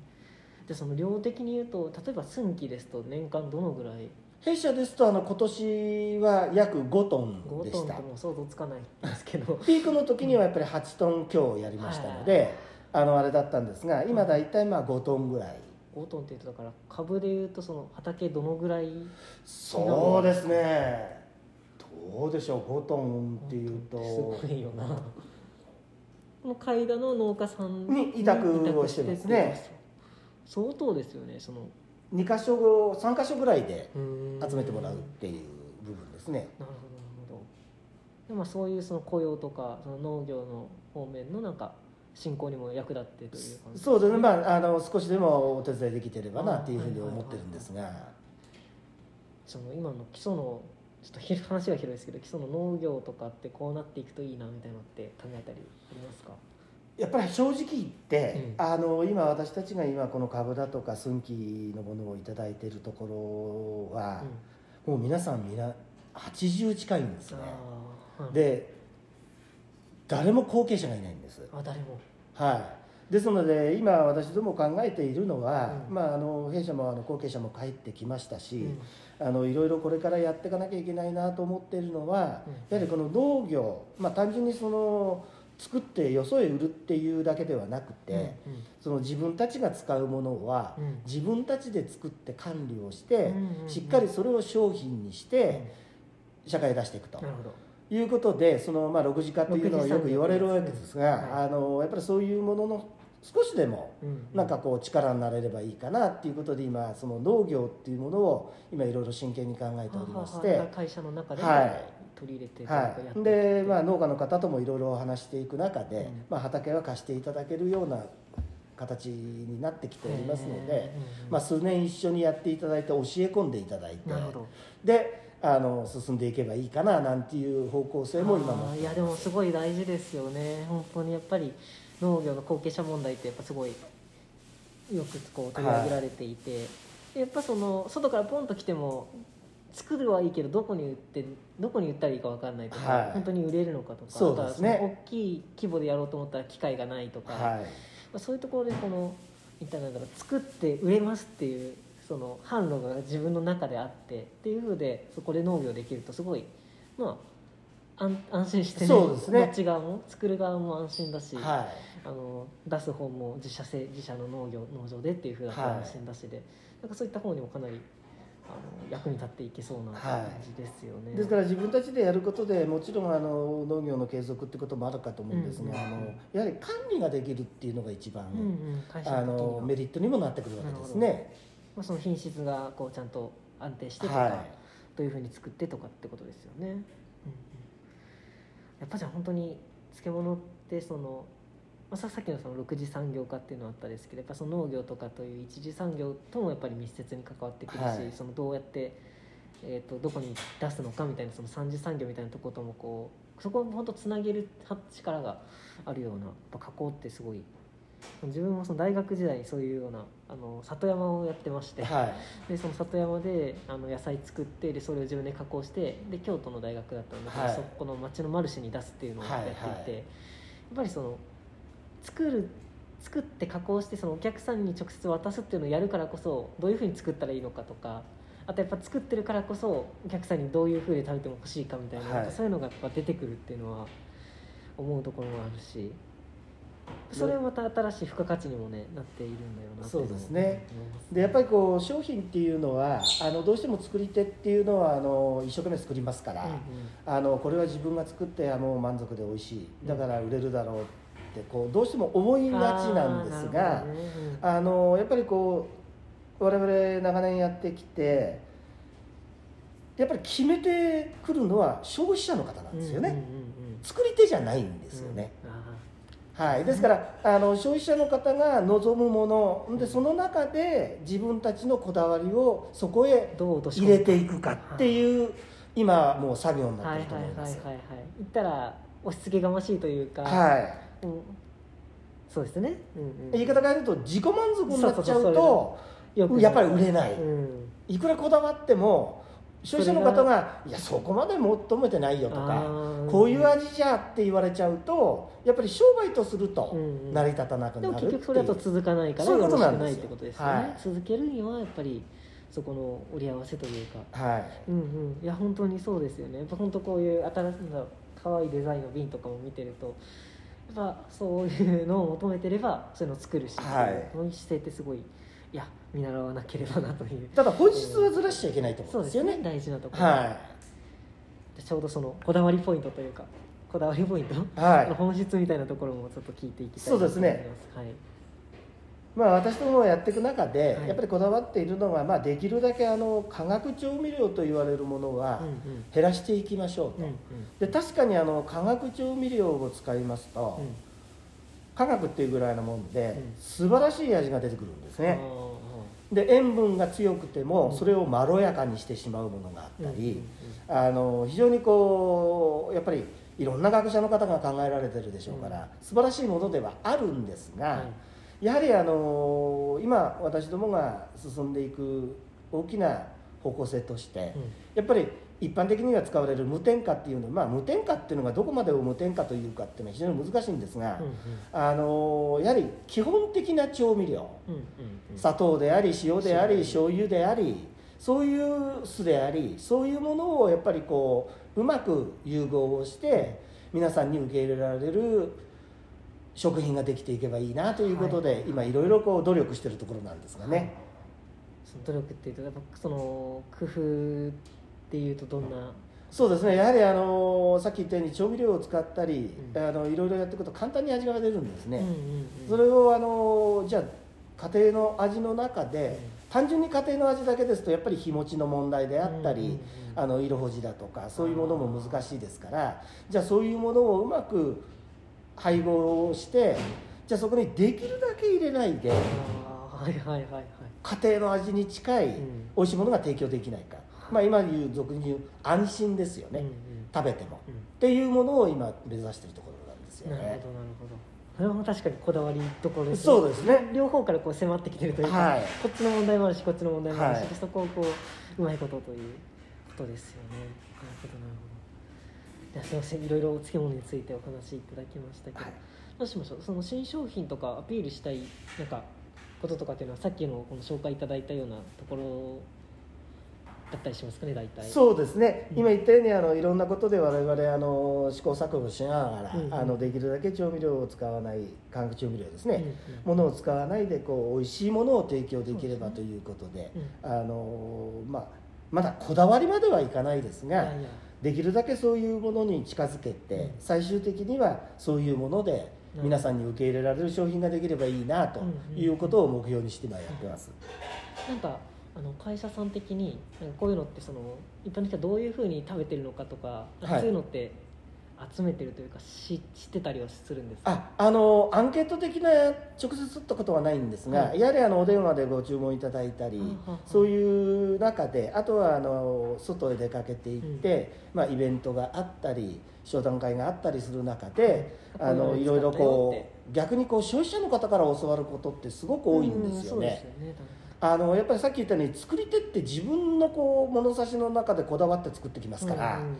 [SPEAKER 1] でその量的に言うと例えば寸期ですと年間どのぐらい？
[SPEAKER 2] 弊社ですとあの今年は約5トン
[SPEAKER 1] 5
[SPEAKER 2] でした。
[SPEAKER 1] トンとも想像つかないんですけど。
[SPEAKER 2] ピークの時にはやっぱり8トン強やりましたので、あのあれだったんですが今大体まあ5トンぐらい
[SPEAKER 1] 5トンっていうとだから株でいうとその畑どのぐらい
[SPEAKER 2] そうですね。どうでしょう5トンっていうと。
[SPEAKER 1] すごいよな。この海田の農家さん
[SPEAKER 2] に委託をしてますね。
[SPEAKER 1] 相当ですよねその。
[SPEAKER 2] 2箇所3箇所ぐらいで集めてもらうっていう部分ですね。
[SPEAKER 1] なるほどなるほど。でまあそういうその雇用とかその農業の方面のなんか振興にも役立ってという感じ
[SPEAKER 2] そうですね。まああの少しでもお手伝いできてればなっていうふうに思ってるんですが。
[SPEAKER 1] その今の基礎のちょっとひ話が広いですけど基礎の農業とかってこうなっていくといいなみたいなのって考えたりありますか？
[SPEAKER 2] やっぱり正直言って、
[SPEAKER 1] うん。
[SPEAKER 2] あの今私たちが今この株だとか寸期のものをいただいているところは、もう皆さん皆80近いんですね。
[SPEAKER 1] うん
[SPEAKER 2] で誰も後継者がいないんです。
[SPEAKER 1] あ誰も。
[SPEAKER 2] はい、ですので今私ども考えているのは、
[SPEAKER 1] うん。
[SPEAKER 2] まあ、あの弊社もあの後継者も帰ってきましたし、
[SPEAKER 1] うん。
[SPEAKER 2] あのいろいろこれからやっていかなきゃいけないなと思っているのは、
[SPEAKER 1] うん。
[SPEAKER 2] やはりこの農業、まあ、単純にその作ってよそへ売るっていうだけではなくて、その自分たちが使うものは、
[SPEAKER 1] うん。
[SPEAKER 2] 自分たちで作って管理をして、
[SPEAKER 1] うんうん
[SPEAKER 2] しっかりそれを商品にして社会に出していくと。
[SPEAKER 1] なるほど
[SPEAKER 2] いうことでその、まあ、6次化というのはよく言われるわけですが、
[SPEAKER 1] はい。
[SPEAKER 2] あのやっぱりそういうものの少しでも
[SPEAKER 1] うん
[SPEAKER 2] なんかこう力になれればいいかなっていうことで今その農業っていうものを今いろいろ真剣に考えておりまして、
[SPEAKER 1] 会社の中でも
[SPEAKER 2] はい。
[SPEAKER 1] 取り入れて
[SPEAKER 2] はい、で、まあ、農家の方ともいろいろ話していく中で、
[SPEAKER 1] うん。
[SPEAKER 2] まあ、畑は貸していただけるような形になってきておりますので、まあ、数年一緒にやっていただいて教え込んでいただいてであの進んでいけばいいかななんていう方向性も今も。
[SPEAKER 1] いやでもすごい大事ですよね。本当にやっぱり農業の後継者問題ってやっぱすごいよくこう取り上げられていて、やっぱその外からポンと来ても作るはいいけどどこに売ってどこに売ったらいいか分かんないとか、
[SPEAKER 2] はい。
[SPEAKER 1] 本当に売れるのかとか
[SPEAKER 2] そうですね。
[SPEAKER 1] 大きい規模でやろうと思ったら機会がないとか、ま
[SPEAKER 2] はい。
[SPEAKER 1] あ、そういうところでこの一体なんだろう作って売れますっていうその販路が自分の中であってっていうふうでそこで農業できるとすごいまあ安安心してね
[SPEAKER 2] そうですね。
[SPEAKER 1] どっち側も作る側も安心だし、
[SPEAKER 2] は
[SPEAKER 1] あの出す方も自社製自社の農業農場でっていうふうだ安心だしで、なんかそういった方にもかなりあの役に立っていけそうな感じですよね。
[SPEAKER 2] い、ですから自分たちでやることでもちろんあの農業の継続ってこともあるかと思うんですが、
[SPEAKER 1] うんうんうん。
[SPEAKER 2] あのやはり管理ができるっていうのが一番、
[SPEAKER 1] うんうん、
[SPEAKER 2] あのメリットにもなってくるわけですね。
[SPEAKER 1] まあ、その品質がこうちゃんと安定してとか、
[SPEAKER 2] はい。
[SPEAKER 1] どういうふうに作ってとかってことですよね。うんうん。やっぱじゃあ本当に漬物ってその、まあ、ささっきのその6次産業化っていうのはあったですけどやっぱその農業とかという一次産業ともやっぱり密接に関わってくるし、
[SPEAKER 2] はい。
[SPEAKER 1] そのどうやって、えー、とどこに出すのかみたいなその三次産業みたいなところともこうそこを本当つなげる力があるようなやっぱ加工ってすごい自分もその大学時代にそういうようなあの里山をやってまして、
[SPEAKER 2] はい。
[SPEAKER 1] でその里山であの野菜作ってでそれを自分で加工してで京都の大学だったので、
[SPEAKER 2] はい。
[SPEAKER 1] そこの町のマルシェに出すっていうのをやっていて、
[SPEAKER 2] はいはい
[SPEAKER 1] やっぱりその作る作って加工してそのお客さんに直接渡すっていうのをやるからこそどういうふうに作ったらいいのかとかあとやっぱ作ってるからこそお客さんにどういうふうに食べても欲しいかみたいな,、
[SPEAKER 2] はい。
[SPEAKER 1] そういうのがやっぱ出てくるっていうのは思うところもあるしそれはまた新しい付加価値にもねなっているんだよな
[SPEAKER 2] そうですね。でやっぱりこう商品っていうのはあのどうしても作り手っていうのはあの一生懸命作りますから、
[SPEAKER 1] うんうん。
[SPEAKER 2] あのこれは自分が作ってあもう満足で美味しい。だから売れるだろうってこうどうしても思いがちなんですが
[SPEAKER 1] ね。
[SPEAKER 2] あのやっぱりこう我々長年やってきてやっぱり決めてくるのは消費者の方なんですよね、作り手じゃないんですよね、
[SPEAKER 1] うんあ
[SPEAKER 2] はい、ですからあの消費者の方が望むものでその中で自分たちのこだわりをそこへ入れていくかっていう今もう作業になって
[SPEAKER 1] はいはいはいはい
[SPEAKER 2] ると思います。
[SPEAKER 1] はい。言ったら押し付けがましいというか、
[SPEAKER 2] はい。
[SPEAKER 1] うん。そうですね、うんうん、
[SPEAKER 2] 言い方変えると自己満足になっちゃ
[SPEAKER 1] そう
[SPEAKER 2] とやっぱり売れない、
[SPEAKER 1] うん。
[SPEAKER 2] いくらこだわっても消費者の方が「いやそこまで求めてないよ」と
[SPEAKER 1] あ
[SPEAKER 2] か
[SPEAKER 1] ー「
[SPEAKER 2] こういう味じゃ」って言われちゃうとやっぱり商売とすると
[SPEAKER 1] うんうん。
[SPEAKER 2] 成り立たなく
[SPEAKER 1] でも
[SPEAKER 2] なるっていう。
[SPEAKER 1] 結局それだと続かないから
[SPEAKER 2] そういうこと
[SPEAKER 1] な
[SPEAKER 2] んですよ。
[SPEAKER 1] てことですよね、
[SPEAKER 2] はい。
[SPEAKER 1] 続けるにはやっぱりそこの折り合わせというか。
[SPEAKER 2] はい。
[SPEAKER 1] うんうん。いや本当にそうですよね。やっぱ本当こういう新しいの可愛いデザインの瓶とかも見てるとやっぱそういうのを求めてればそういうのを作るし、
[SPEAKER 2] はい。
[SPEAKER 1] この姿勢ってすごいいや見習わなければなという。
[SPEAKER 2] ただ本質はずらしちゃいけないと思
[SPEAKER 1] そううんで
[SPEAKER 2] ですよね。
[SPEAKER 1] 大事なところ、
[SPEAKER 2] は
[SPEAKER 1] でちょうどそのこだわりポイントというかこだわりポイント、
[SPEAKER 2] い。はい
[SPEAKER 1] 本質みたいなところもちょっと聞いていきたい
[SPEAKER 2] そうですね。
[SPEAKER 1] はい。
[SPEAKER 2] まあ私どもやっていく中で、
[SPEAKER 1] はい。
[SPEAKER 2] やっぱりこだわっているのは、まあ、できるだけあの化学調味料と言われるものは
[SPEAKER 1] うんうん。
[SPEAKER 2] 減らしていきましょうと、
[SPEAKER 1] うんうん。
[SPEAKER 2] で確かにあの化学調味料を使いますと、
[SPEAKER 1] うん。
[SPEAKER 2] 化学っていうぐらいのもんで、
[SPEAKER 1] うん。
[SPEAKER 2] 素晴らしい味が出てくるんですね、
[SPEAKER 1] あ
[SPEAKER 2] で塩分が強くても、
[SPEAKER 1] うん。
[SPEAKER 2] それをまろやかにしてしまうものがあ
[SPEAKER 1] ー
[SPEAKER 2] ったり、
[SPEAKER 1] うん
[SPEAKER 2] あの非常にこうやっぱりいろんな学者の方が考えられてるでしょうから、素晴らしいものではあるんですが、
[SPEAKER 1] はい
[SPEAKER 2] やはりあの今私どもが進んでいく大きな方向性として、
[SPEAKER 1] うん。
[SPEAKER 2] やっぱり一般的には使われる無添加っていうのは、まあ、無添加っていうのがどこまでを無添加というかっていうのは非常に難しいんですが、
[SPEAKER 1] うんうん。
[SPEAKER 2] あのやはり基本的な調味料
[SPEAKER 1] うんうんうん。
[SPEAKER 2] 砂糖であり塩であり
[SPEAKER 1] 塩
[SPEAKER 2] 醤油でありそういう酢でありそういうものをやっぱりこううまく融合をして皆さんに受け入れられる食品ができていけばいいなということで、
[SPEAKER 1] はい。
[SPEAKER 2] 今いろいろこう努力してるところなんですがね、
[SPEAKER 1] その努力っていうとやっぱその工夫っていうとどんな？
[SPEAKER 2] そうですね。やはりあのさっき言ったように調味料を使ったり、
[SPEAKER 1] うん。
[SPEAKER 2] あのいろいろやっていくと簡単に味が出るんですね、
[SPEAKER 1] うんうんうん
[SPEAKER 2] それをあのじゃあ家庭の味の中で、
[SPEAKER 1] うん。
[SPEAKER 2] 単純に家庭の味だけですとやっぱり日持ちの問題であったり、
[SPEAKER 1] うんうんうん。
[SPEAKER 2] あの色保持だとかそういうものも難しいですからじゃあそういうものをうまく配合をしてじゃあそこにできるだけ入れないで
[SPEAKER 1] はいはいはいはい。
[SPEAKER 2] 家庭の味に近い
[SPEAKER 1] ん。
[SPEAKER 2] 美味しいものが提供できないか、まあ、今言う俗に言う安心ですよね、
[SPEAKER 1] うんうん。
[SPEAKER 2] 食べても、
[SPEAKER 1] うん。
[SPEAKER 2] っていうものを今目指しているところなんですよ
[SPEAKER 1] なるほどなる
[SPEAKER 2] ね。
[SPEAKER 1] ほど。それも確かにこだわりどころです
[SPEAKER 2] そうですね。
[SPEAKER 1] 両方からこう迫ってきてるというか、
[SPEAKER 2] はい。
[SPEAKER 1] こっちの問題もあるしこっちの問題もあるし、
[SPEAKER 2] はい。
[SPEAKER 1] そこをこううまいことということですよね。なるほどなるほど。じゃあすいません。いろいろお漬物についてお話しいただきましたけど、
[SPEAKER 2] はい。
[SPEAKER 1] どうしましょう？その新商品とかアピールしたいなんかこととかっていうのはさっきのこの紹介いただいたようなところだったりしますかね大体。
[SPEAKER 2] そうですね、
[SPEAKER 1] うん。
[SPEAKER 2] 今言ったようにあのいろんなことで我々あの試行錯誤しながら、
[SPEAKER 1] うんうん。
[SPEAKER 2] あのできるだけ調味料を使わない化学調味料ですね、
[SPEAKER 1] うんうん。
[SPEAKER 2] ものを使わないでこう美味しいものを提供できればということで
[SPEAKER 1] うん
[SPEAKER 2] あの、まあ、まだこだわりまではいかないですが、
[SPEAKER 1] いやいや。
[SPEAKER 2] できるだけそういうものに近づけて、
[SPEAKER 1] うん。
[SPEAKER 2] 最終的にはそういうもので
[SPEAKER 1] うん。
[SPEAKER 2] 皆さんに受け入れられる商品ができればいいなということを目標にして今やってます。
[SPEAKER 1] なんかあの会社さん的になんかこういうのってその一般的にはどういうふうに食べてるのかとかそういうのって集めてるというか知知ってたりはするんですか？
[SPEAKER 2] ああのアンケート的な直接取ったことはないんですが、
[SPEAKER 1] はい。
[SPEAKER 2] やはりあのお電話でご注文いただいたり、
[SPEAKER 1] ははは。
[SPEAKER 2] そういう中であとはあの外へ出かけていって、まあ、イベントがあったり商談会があったりする中で、
[SPEAKER 1] うん
[SPEAKER 2] あのいろいろ
[SPEAKER 1] こういうの使ったよ
[SPEAKER 2] こ
[SPEAKER 1] って。
[SPEAKER 2] う逆にこう消費者の方から教わることってすごく多いんですよ
[SPEAKER 1] うんそうです
[SPEAKER 2] ね。
[SPEAKER 1] よね
[SPEAKER 2] あのやっぱりさっき言ったように作り手って自分のこう物差しの中でこだわって作ってきますから、
[SPEAKER 1] うんうんうん。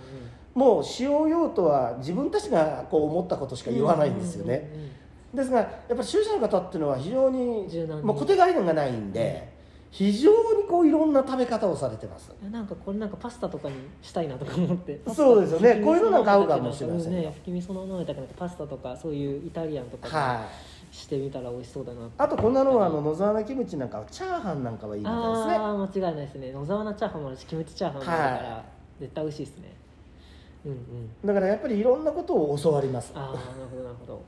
[SPEAKER 2] もう使用用途は自分たちがこう思ったことしか言わないんですよね。
[SPEAKER 1] うんうんうん
[SPEAKER 2] ですがやっぱり消費者の方っていうのは非常にもう固定概念がないんで、非常にこういろんな食べ方をされてます。
[SPEAKER 1] なんかこれなんかパスタとかにしたいなとか思って。
[SPEAKER 2] そうですよね。こういうのなんか合うかもしれませんよ。
[SPEAKER 1] ね吹き味噌の飲めたくなってパスタとかそういうイタリアンとか
[SPEAKER 2] はい。
[SPEAKER 1] にしてみたら美味しそうだな
[SPEAKER 2] あとこんなのはあの野沢菜キムチなんかはチャーハンなんかはいいみたいですね。
[SPEAKER 1] ああ間違いないですね。野沢菜チャーハンもあるしキムチチャーハンもあるから、
[SPEAKER 2] は
[SPEAKER 1] 絶対美味しいですね。うんうん。
[SPEAKER 2] だからやっぱりいろんなことを教わります。
[SPEAKER 1] ああなるほどなるほど。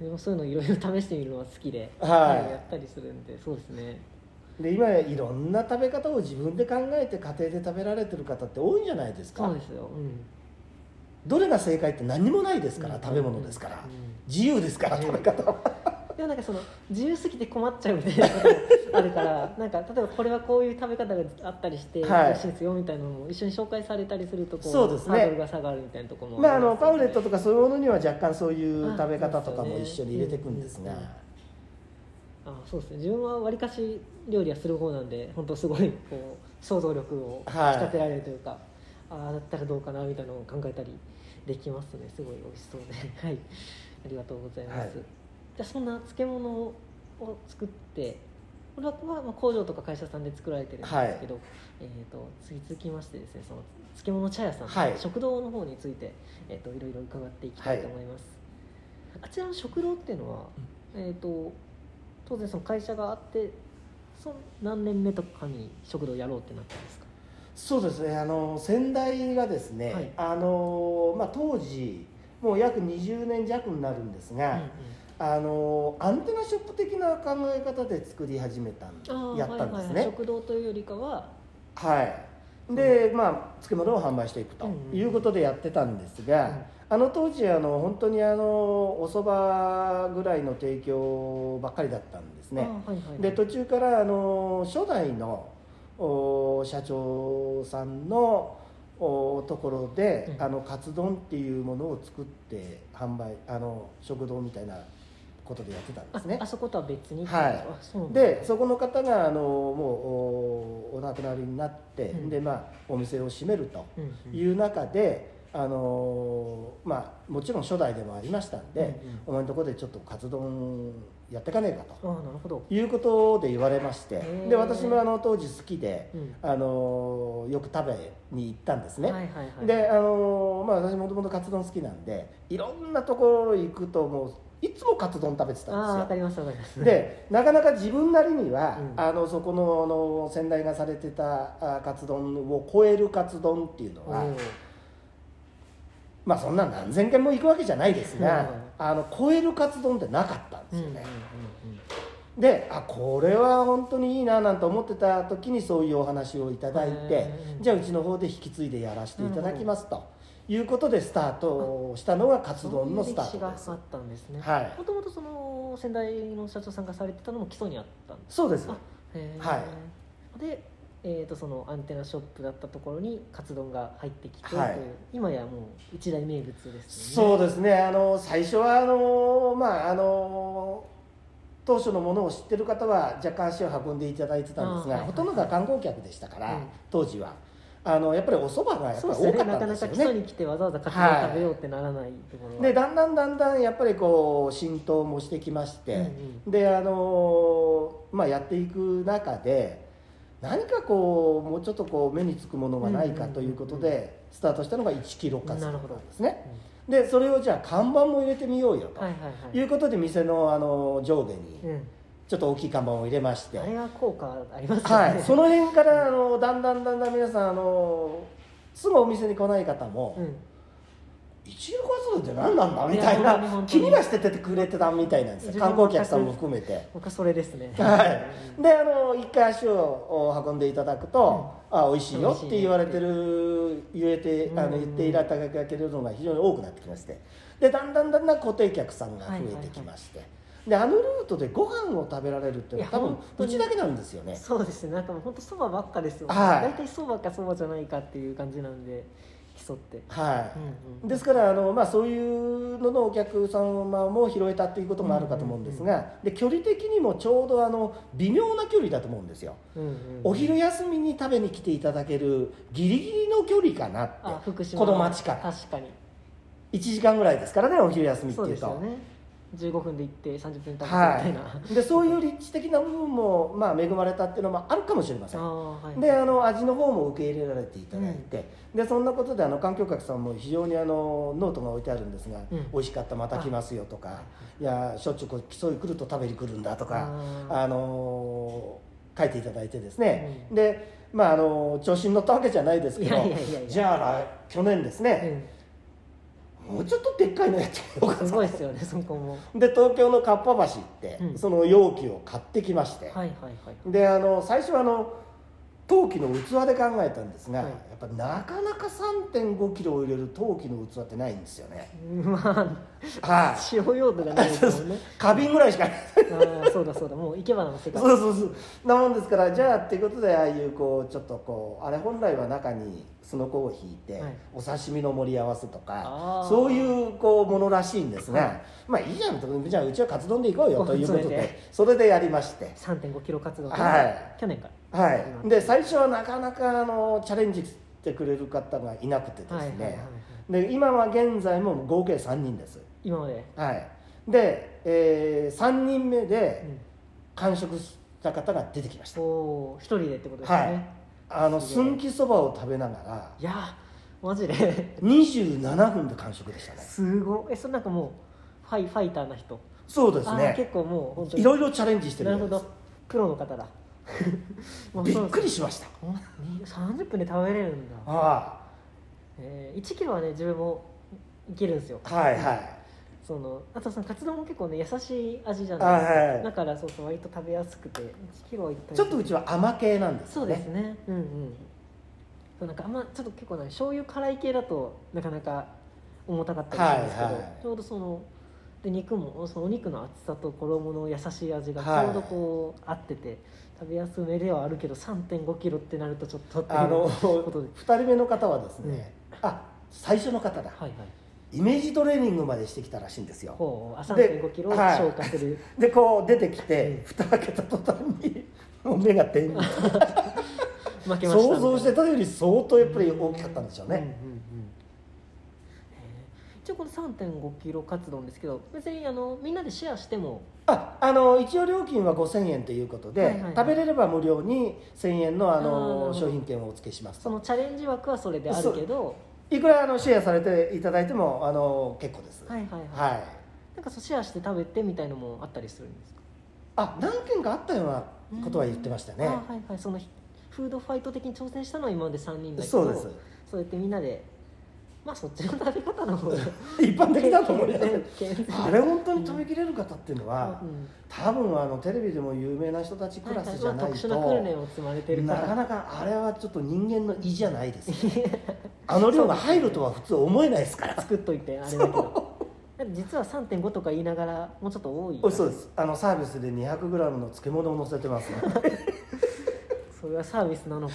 [SPEAKER 1] でもそういうのいろいろ試してみるのは好きで、
[SPEAKER 2] はい
[SPEAKER 1] やったりするんでそうですね。
[SPEAKER 2] で今いろんな食べ方を自分で考えて家庭で食べられてる方って多いんじゃないですか？
[SPEAKER 1] そうですよ、うん、
[SPEAKER 2] どれが正解って何にもないですから、食べ物ですから、自由ですから食べ方は。
[SPEAKER 1] でもなんかその自由すぎて困っちゃうみたいなこともあるからなんか例えばこれはこういう食べ方があったりして
[SPEAKER 2] はい。
[SPEAKER 1] 美味しいですよみたいなのも一緒に紹介されたりするとこ
[SPEAKER 2] そうですね。
[SPEAKER 1] ハードルが下がるみたいなところも
[SPEAKER 2] まああのパウレット
[SPEAKER 1] と
[SPEAKER 2] とかそういうものには若干そういう食べ方とか
[SPEAKER 1] あ
[SPEAKER 2] も一緒に入れていくんですが、
[SPEAKER 1] そうですねあそうですね。自分はわりかし料理はする方なんで本当すごいこう想像力を引き
[SPEAKER 2] はい
[SPEAKER 1] 立てられるというか、ああだったらどうかなみたいなのを考えたりできますね。すごい美味しそうで。はい。ありがとうございます、
[SPEAKER 2] はい。
[SPEAKER 1] じゃあそんな漬物を作ってこれはまあ工場とか会社さんで作られてるんですけど、
[SPEAKER 2] はい。
[SPEAKER 1] えー、と次続きましてですねその漬物茶屋さん、
[SPEAKER 2] はい。
[SPEAKER 1] 食堂の方について、えー、といろいろ伺っていきたいと思います、あちらの食堂っていうのは、えー、と当然その会社があってその何年目とかに食堂やろうってなったんですか？
[SPEAKER 2] そうですね。あの先代がですね、
[SPEAKER 1] はい。
[SPEAKER 2] あのまあ、当時もう約20年弱になるんですが、
[SPEAKER 1] うんうん。
[SPEAKER 2] あのアンテナショップ的な考え方で作り始めたやったんですね、
[SPEAKER 1] はいはいはい。食堂というよりかは？
[SPEAKER 2] はい。でまあ漬物を販売していくと
[SPEAKER 1] うんうん
[SPEAKER 2] いうことでやってたんですが、
[SPEAKER 1] うん。
[SPEAKER 2] あの当時あの本当にあのお蕎麦ぐらいの提供ばっかりだったんですね。
[SPEAKER 1] はいはいはい。
[SPEAKER 2] で途中からあの初代のお社長さんのおところで、
[SPEAKER 1] うん。
[SPEAKER 2] あのカツ丼っていうものを作って販売あの食堂みたいなことでやってたんですね。
[SPEAKER 1] ああそことは別に
[SPEAKER 2] はい。
[SPEAKER 1] あそ
[SPEAKER 2] でそこの方があのもうおお亡くなりになって、
[SPEAKER 1] うん。
[SPEAKER 2] でまあお店を閉めると
[SPEAKER 1] うんうん。
[SPEAKER 2] いう中で、あのまあもちろん初代でもありましたんで、
[SPEAKER 1] うんうん。
[SPEAKER 2] お前のところでちょっとカツ丼やってかねえかと。
[SPEAKER 1] ああなるほど、
[SPEAKER 2] いうことで言われまして。
[SPEAKER 1] ー。
[SPEAKER 2] で私もあの当時好きで、
[SPEAKER 1] うん。
[SPEAKER 2] あのよく食べに行ったんですね、
[SPEAKER 1] はいはいはい。
[SPEAKER 2] であのまあ私もともとカツ丼好きなんでいろんなところ行くともういつもカツ丼食べてたんですよ。
[SPEAKER 1] かりますわかります。
[SPEAKER 2] でなかなか自分なりには、
[SPEAKER 1] うん。
[SPEAKER 2] あのそこのあの先代がされてたあカツ丼を超えるカツ丼っていうのは、
[SPEAKER 1] おー
[SPEAKER 2] まあそんな何千件も行くわけじゃないですが、
[SPEAKER 1] うん。
[SPEAKER 2] あの超えるカツ丼ってなかったんですよね、であこれは本当にいいななんて思ってた時にそういうお話をいただいてじゃあうちの方で引き継いでやらせていただきますということでスタートしたのがカツ丼のスタートです
[SPEAKER 1] あったんですね
[SPEAKER 2] はい。
[SPEAKER 1] もともとその先代の社長さんがされてたのも基礎にあったんです
[SPEAKER 2] そうです。は
[SPEAKER 1] で、えー、とそのアンテナショップだったところにカツ丼が入ってきて
[SPEAKER 2] はい。
[SPEAKER 1] 今やもう一大名物です
[SPEAKER 2] そうですね。あの最初はあのまああの当初のものを知ってる方は若干足を運んでいただいてたんですが、ほとんどが観光客でしたから、
[SPEAKER 1] うん
[SPEAKER 2] 当時は。あのやっぱりお蕎麦がやっぱり多か
[SPEAKER 1] ねなかなか
[SPEAKER 2] ったんですよね
[SPEAKER 1] 基礎に来てわざわざカツ丼食べようってならないところは、
[SPEAKER 2] でだんだんだんだんやっぱりこう浸透もしてきまして、
[SPEAKER 1] うん
[SPEAKER 2] であのまあやっていく中で何かこうもうちょっとこう目につくものがないかということでスタートしたのが1キロカツ丼
[SPEAKER 1] な
[SPEAKER 2] んですね。でそれをじゃあ看板も入れてみようよと。
[SPEAKER 1] はい
[SPEAKER 2] うことで店のあの上下に
[SPEAKER 1] うん、
[SPEAKER 2] ちょっと大きい看板を入れまして、
[SPEAKER 1] あれは効果ありますよね、
[SPEAKER 2] はい、その辺からあのだんだんだんだん皆さんあのすぐお店に来ない方も、
[SPEAKER 1] うん
[SPEAKER 2] 一流活動って何なんだみたいな気にはしててくれてたみたいなんですよ。観光客さんも含めて。
[SPEAKER 1] 僕はそれですね。
[SPEAKER 2] はい。であの一回足を運んでいただくと、あ美味しいよって言われてる言えてあの言っていただけるのが非常に多くなってきまして。でだんだんだんだん固定客さんが増えてきまして、であのルートでご飯を食べられるっていうのはい多分うちだけなんですよね。
[SPEAKER 1] そうですね。なんかもう本当そばばっかですよ、
[SPEAKER 2] はい。
[SPEAKER 1] 大体そばかそばじゃないかっていう感じなんで競って。
[SPEAKER 2] はい、
[SPEAKER 1] うんうん。
[SPEAKER 2] ですからあの、まあ、そういうののお客様も拾えたっていうこともあるかと思うんですが、で距離的にもちょうどあの微妙な距離だと思うんですよ、
[SPEAKER 1] うんうん
[SPEAKER 2] お昼休みに食べに来ていただけるギリギリの距離かなって。
[SPEAKER 1] あ福島
[SPEAKER 2] この町から。
[SPEAKER 1] 確かに。
[SPEAKER 2] 1時間ぐらいですからねお昼休みって
[SPEAKER 1] そう
[SPEAKER 2] いうと
[SPEAKER 1] ですよね15分で行って30分経ってみた
[SPEAKER 2] はい
[SPEAKER 1] な、
[SPEAKER 2] い、でそういう立地的な部分も、まあ、恵まれたっていうのもあるかもしれません。
[SPEAKER 1] あーはい
[SPEAKER 2] であの味の方も受け入れられていただいて、でそんなことであの観光客さんも非常にあのノートが置いてあるんですが、
[SPEAKER 1] うん。
[SPEAKER 2] 美味しかったまた来ますよとか、い。やしょっちゅうこう競い来ると食べに来るんだとか
[SPEAKER 1] あ
[SPEAKER 2] の書いていただいてですね、でまああの調子に乗ったわけじゃないですけどじゃあ来去年ですね、もうちょっとでっかいのやってみようか
[SPEAKER 1] うん、すごいですよねそこも。
[SPEAKER 2] で東京のかっぱ橋行って、
[SPEAKER 1] うん。
[SPEAKER 2] その容器を買ってきまして、
[SPEAKER 1] はいはいはい。
[SPEAKER 2] であの最初はあの陶器の器で考えたんですが、
[SPEAKER 1] はい。
[SPEAKER 2] やっぱなかなか3 5キロを入れる陶器の器ってないんですよね。
[SPEAKER 1] まあ
[SPEAKER 2] はい。
[SPEAKER 1] 使用用途がないですもんね。
[SPEAKER 2] 花瓶ぐらいしかない。
[SPEAKER 1] ああそうだそうだ。もう生け花の世界。
[SPEAKER 2] そうそうそう。なもんですからじゃあっていうことでああいうこうちょっとこうあれ本来は中にすのこを引いて、
[SPEAKER 1] はい。
[SPEAKER 2] お刺身の盛り合わせとかそういうこうものらしいんですが、
[SPEAKER 1] はい。
[SPEAKER 2] まあいいじゃんとじゃあうちはカツ丼で行こうよということ
[SPEAKER 1] で
[SPEAKER 2] で。それでやりまして。
[SPEAKER 1] 3 5キロ活動
[SPEAKER 2] はい。
[SPEAKER 1] 去年から
[SPEAKER 2] はい。で最初はなかなかあのチャレンジしてくれる方がいなくてですね、
[SPEAKER 1] はいはいはいはい。
[SPEAKER 2] で今は現在も合計3人です。
[SPEAKER 1] 今まで、
[SPEAKER 2] はい。で、え3人目
[SPEAKER 1] う
[SPEAKER 2] で
[SPEAKER 1] ん、
[SPEAKER 2] 完食した方が出てきました。
[SPEAKER 1] おお一人でってことですよね、
[SPEAKER 2] はい。あの
[SPEAKER 1] すげえ。
[SPEAKER 2] すんきそばを食べながら
[SPEAKER 1] い、やーマジで。
[SPEAKER 2] 27分で完食でしたね。
[SPEAKER 1] すごい。えそれなんかもうファイファイターな人？
[SPEAKER 2] そうですね。
[SPEAKER 1] 結構もう
[SPEAKER 2] いろいろチャレンジしてる
[SPEAKER 1] なるほど。プロの方だ
[SPEAKER 2] びっくりしました。
[SPEAKER 1] ほんに30分で食べれるんだ、
[SPEAKER 2] あ
[SPEAKER 1] えー、1キロはね自分もいけるんですよ。
[SPEAKER 2] あはいはい。
[SPEAKER 1] そのあとそのカツ丼も結構ね優しい味じゃ
[SPEAKER 2] あ
[SPEAKER 1] ない。ですか、
[SPEAKER 2] はい。
[SPEAKER 1] だからそうそう割と食べやすくて。1キロはいったり
[SPEAKER 2] ちょっとうちは甘系なんです
[SPEAKER 1] そうですね。うんうん。そうなんかあんまちょっと結構ね醤油辛い系だとなかなか重たかったりしますけど、
[SPEAKER 2] はいはい。
[SPEAKER 1] ちょうどそので肉もそのお肉の厚さと衣の優しい味がち
[SPEAKER 2] はい。
[SPEAKER 1] ょうどこう合ってて食べやすめではあるけど3 5キロってなるとちょっとっていうことで。
[SPEAKER 2] 2人目の方はですね、あ最初の方だ。
[SPEAKER 1] はいはい。
[SPEAKER 2] イメージトレーニングまでしてきたらしいんですよ。
[SPEAKER 1] ほうあ3
[SPEAKER 2] で
[SPEAKER 1] 5キロ消化する、
[SPEAKER 2] でこう出てき
[SPEAKER 1] うん。
[SPEAKER 2] て蓋開けた途端にもう目が点に
[SPEAKER 1] 負けました
[SPEAKER 2] 想像してたより相当やっぱり大きかったんでしょうね、
[SPEAKER 1] うんうんうん一応この3 5キロ活動ですけど別にあのみんなでシェアしても。
[SPEAKER 2] ああの一応料金は5000円ということで、
[SPEAKER 1] はいはいはい。
[SPEAKER 2] 食べれれば無料に1000円のあの商品券をお付けします。
[SPEAKER 1] そのチャレンジ枠はそれであるけど。
[SPEAKER 2] いくらあのシェアされていただいてもあの結構です。
[SPEAKER 1] はいはいはい、
[SPEAKER 2] はい。
[SPEAKER 1] なんかそうシェアして食べてみたいのもあったりするんですか？
[SPEAKER 2] あ何件かあったようなことは言ってましたね。
[SPEAKER 1] あはいはい。そのフードファイト的に挑戦したのは今まで3人だけど
[SPEAKER 2] そうです。
[SPEAKER 1] そうやってみんなでまあそっちの食べ方の方が
[SPEAKER 2] 一般的だと思います
[SPEAKER 1] 健全
[SPEAKER 2] あれ本当に食べきれる方っていうのは、
[SPEAKER 1] うん。
[SPEAKER 2] 多分あのテレビでも有名な人たちクラスじゃないと、
[SPEAKER 1] なから
[SPEAKER 2] なかなかあれはちょっと人間の胃じゃないですね。あの量が入るとは普通思えないですから。
[SPEAKER 1] 作っといてあれだけど。実は3.5とか言いながらもうちょっと多い。
[SPEAKER 2] おそうですあのサービスで 200g の漬物を乗せてますので
[SPEAKER 1] それはサービスなのか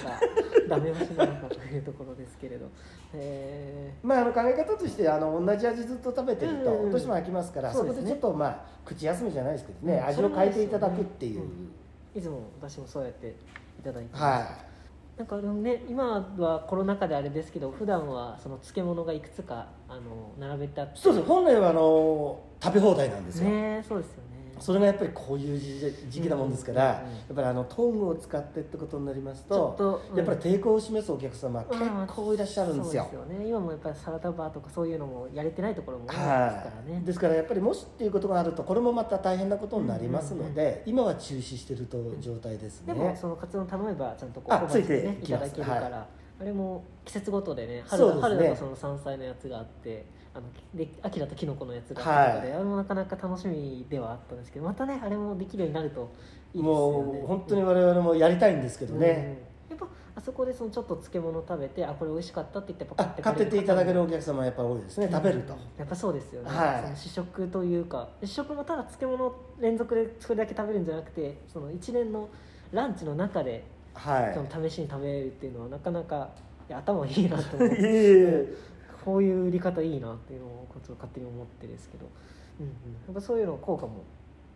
[SPEAKER 1] ダメ押しなのかというところですけれど。え
[SPEAKER 2] まああの考え方としてあの同じ味ずっと食べてると、
[SPEAKER 1] うんうんうん。
[SPEAKER 2] どうしても飽きますからそ,、こでちょっとまあ口休みじゃないですけどね、
[SPEAKER 1] うん
[SPEAKER 2] 味を変えていただくっていう、
[SPEAKER 1] ーいつも私もそうやっていただいて
[SPEAKER 2] は
[SPEAKER 1] なんかあのね今はコロナ禍であれですけど普段はその漬物がいくつかあの並べてあって。
[SPEAKER 2] いそうです本来はあの食べ放題なんですよ、
[SPEAKER 1] ねそうですよね
[SPEAKER 2] それがやっぱりこういう時時期なもんですから、やっぱりあのトングを使ってってことになりますとやっぱり抵抗を示すお客様、結
[SPEAKER 1] うん。
[SPEAKER 2] 構いらっしゃるんですよ。
[SPEAKER 1] そうですよね。今もやっぱりサラダバーとかそういうのもやれてないところもですか
[SPEAKER 2] は
[SPEAKER 1] らね。
[SPEAKER 2] い、ですからやっぱりもしっていうことがあるとこれもまた大変なことになりますので、今は中止してると状態ですね、
[SPEAKER 1] でもそのカツ丼頼めばちゃんとこ
[SPEAKER 2] あ
[SPEAKER 1] う
[SPEAKER 2] ついて
[SPEAKER 1] いただけるから、
[SPEAKER 2] は
[SPEAKER 1] あれも季節ごとでね春
[SPEAKER 2] ね。
[SPEAKER 1] 春だとその山菜のやつがあってあので秋だとキノコのやつがあってとかで、
[SPEAKER 2] はい
[SPEAKER 1] あれもなかなか楽しみではあったんですけどまたねあれもできるようになるといいですよね。
[SPEAKER 2] もう本当に我々もやりたいんですけどね、
[SPEAKER 1] うん。やっぱあそこでそのちょっと漬物食べてあこれ美味しかったって言って
[SPEAKER 2] 買ってっていただける
[SPEAKER 1] る
[SPEAKER 2] お客様はやっぱり多いですね。食べると、
[SPEAKER 1] やっぱそうですよね、
[SPEAKER 2] はい。
[SPEAKER 1] その試食というか試食もただ漬物連続でそれだけ食べるんじゃなくてその一連のランチの中で
[SPEAKER 2] はい。
[SPEAKER 1] その試しに食べるっていうのはなかなか頭いいなと思っ
[SPEAKER 2] いえい
[SPEAKER 1] て
[SPEAKER 2] え
[SPEAKER 1] こういう売り方いいなっていうのをこっち勝手に思ってですけど、うんうん、やっぱそういうの効果も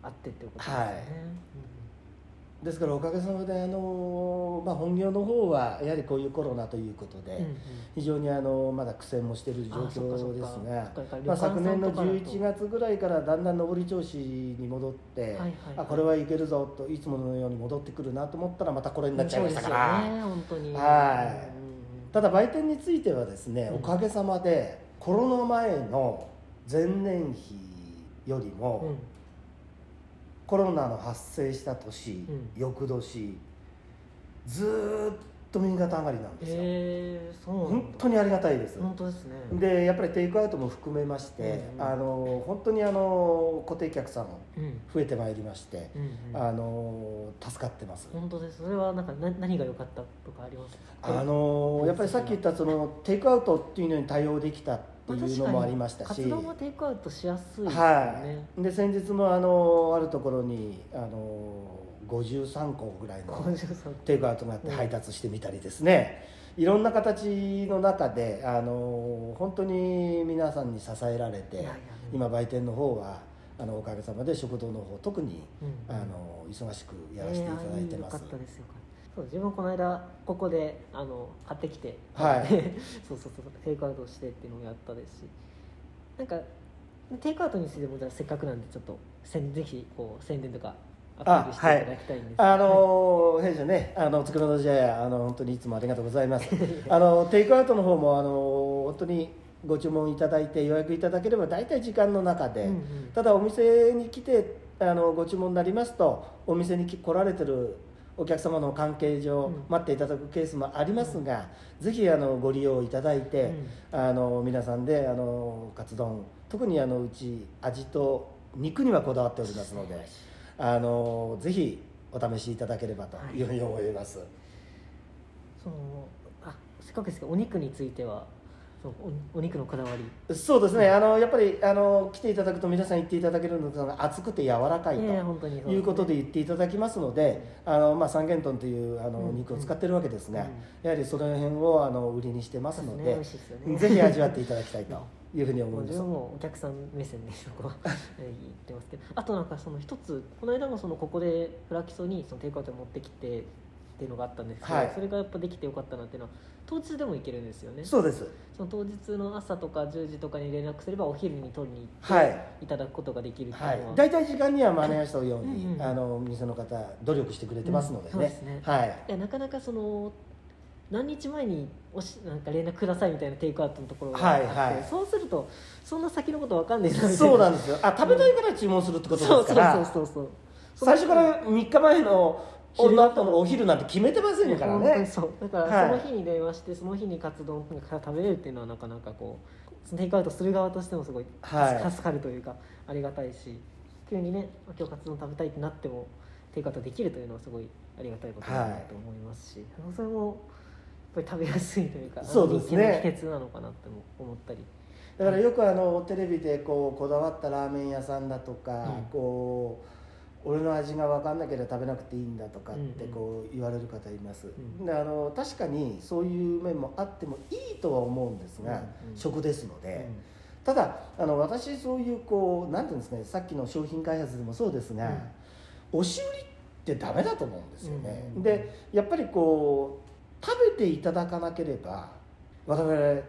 [SPEAKER 1] あってっていうことですよね、
[SPEAKER 2] はい。ですからおかげさまであの、まあ、本業の方はやはりこういうコロナということで、
[SPEAKER 1] うんうん。うん
[SPEAKER 2] 非常にあのまだ苦戦もしている状況
[SPEAKER 1] か
[SPEAKER 2] ですがまあ、昨年の
[SPEAKER 1] 旅館さんとかだと。
[SPEAKER 2] 11月ぐらいからだんだん上り調子に戻って、
[SPEAKER 1] はいはい。
[SPEAKER 2] あこれはいけるぞといつものように戻ってくるなと思ったらまたこれになっちゃいましたから、
[SPEAKER 1] そうですよね本当に。
[SPEAKER 2] はい。
[SPEAKER 1] うんうん
[SPEAKER 2] ただ売店についてはですね、
[SPEAKER 1] うん。
[SPEAKER 2] おかげさまでコロナ前の前年比よりも、
[SPEAKER 1] うん。
[SPEAKER 2] コロナの発生した年、
[SPEAKER 1] うん。
[SPEAKER 2] 翌年ずーっと右肩上がりなんですよ、
[SPEAKER 1] へえそう
[SPEAKER 2] 本当にありがたいです。
[SPEAKER 1] 本当ですね。
[SPEAKER 2] でやっぱりテイクアウトも含めまして、
[SPEAKER 1] うん
[SPEAKER 2] あの本当にあの固定客さん
[SPEAKER 1] うん。
[SPEAKER 2] 増えてまいりまして、
[SPEAKER 1] うんうん。
[SPEAKER 2] あの助かってます、
[SPEAKER 1] 本当です。それはなんかな何が良かったとかあります
[SPEAKER 2] あのやっぱりさっき言ったそのテイクアウトっていうのに対応できたっていうのもありましたし、
[SPEAKER 1] 活動もテイクアウトしやすいですよ
[SPEAKER 2] は
[SPEAKER 1] ね、
[SPEAKER 2] い、で先日もあのあるところにあの53個ぐらいの
[SPEAKER 1] 53
[SPEAKER 2] テイクアウトがあって
[SPEAKER 1] うん
[SPEAKER 2] 配達してみたりですね、いろんな形の中であの本当に皆さんに支えられて今売店の方はあのおかげさまで食堂の方特に
[SPEAKER 1] うん。
[SPEAKER 2] あの忙しくやらせていただいてます。
[SPEAKER 1] そう自分この間ここであの買ってきて、
[SPEAKER 2] はい。
[SPEAKER 1] そうそうそうテイクアウトしてっていうのをやったですし。なんかテイクアウトについてもじゃあせっかくなんでちょっとぜひこう宣伝とかアピールしていただきたいんです
[SPEAKER 2] あの弊社ねあのつくろの時代あの本当にいつもありがとうございます。あのテイクアウトの方もあの本当にご注文いただいて予約いただければ大体時間の中で、
[SPEAKER 1] うんうん。
[SPEAKER 2] ただお店に来てあのご注文になりますとお店に来られてるお客様の関係上、
[SPEAKER 1] うん。
[SPEAKER 2] 待っていただくケースもありますが、ぜひあのご利用いただいて、あの皆さんであのカツ丼特にあのうち味と肉にはこだわっておりますのであのぜひお試しいただければとい。うふうに思います、
[SPEAKER 1] そのあせっかくですけどお肉についてはおお肉のこだわり。
[SPEAKER 2] そうですね。あのやっぱりあの来ていただくと皆さん言っていただけるのが熱くて柔らかいと
[SPEAKER 1] い
[SPEAKER 2] うことで言っていただきますので、あのまあ、三元豚というあの
[SPEAKER 1] うん
[SPEAKER 2] 肉を使ってるわけですが、
[SPEAKER 1] うん
[SPEAKER 2] やはりその辺をあの売りにしてますので
[SPEAKER 1] ね。
[SPEAKER 2] ぜひ味わっていただきたいというふうに思います。
[SPEAKER 1] もお客さん目線でそこは 言ってますけど。あとなんかその一つこの間もそのここでフラキソにそのテイクアウト持ってきてっていうのがあったんですけど、
[SPEAKER 2] はい。
[SPEAKER 1] それがやっぱできてよかったなっていうのは当日でも行けるんですよね。
[SPEAKER 2] そうです。
[SPEAKER 1] その当日の朝とか10時とかに連絡すればお昼に取りに行って、
[SPEAKER 2] はい。
[SPEAKER 1] い、ただくことができるって
[SPEAKER 2] はい
[SPEAKER 1] いうのは、、
[SPEAKER 2] 大体時間には間に合わせたように、
[SPEAKER 1] うんうん。
[SPEAKER 2] あの店の方努力してくれてますのでね。
[SPEAKER 1] うん。そうですね、
[SPEAKER 2] はい。
[SPEAKER 1] いやなかなかその何日前におしなんか連絡くださいみたいなテイクアウトのところがあって、
[SPEAKER 2] はいはい。
[SPEAKER 1] そうするとそんな先のことわかんないな。
[SPEAKER 2] そうなんですよ。あ食べたいから注文するってこと
[SPEAKER 1] そう
[SPEAKER 2] ですから。
[SPEAKER 1] そうそうそう
[SPEAKER 2] 最初から3日前の
[SPEAKER 1] 昼
[SPEAKER 2] の後のお昼なんて決めてませんからね。
[SPEAKER 1] そう。だか
[SPEAKER 2] はい。
[SPEAKER 1] らその日に電話してその日にカツ丼から食べれるっていうのはなかなかこうテイクアウトする側としてもすごい
[SPEAKER 2] はい。
[SPEAKER 1] 助かるというかありがたいし。急にね今日カツ丼食べたいってなってもテイクアウトできるというのはすごいありがたいことだなと思いますし、それもぱり食べやすいというか
[SPEAKER 2] そうですね。
[SPEAKER 1] 秘訣なのかなっても思ったり。
[SPEAKER 2] だからよくあのテレビでこうこだわったラーメン屋さんだとか、
[SPEAKER 1] うん。
[SPEAKER 2] こう俺の味が分かんなければ食べなくていいんだとかって
[SPEAKER 1] うんうん。
[SPEAKER 2] こう言われる方います、
[SPEAKER 1] ん
[SPEAKER 2] であの確かにそういう面もあってもいいとは思うんですが、
[SPEAKER 1] うんうん。
[SPEAKER 2] 食ですので、
[SPEAKER 1] うん。
[SPEAKER 2] ただあの私そういうこうなんていうんですかねさっきの商品開発でもそうですが、押し売りってダメだと思うんですよね、
[SPEAKER 1] うんうん。
[SPEAKER 2] でやっぱりこう食べていただかなければ我々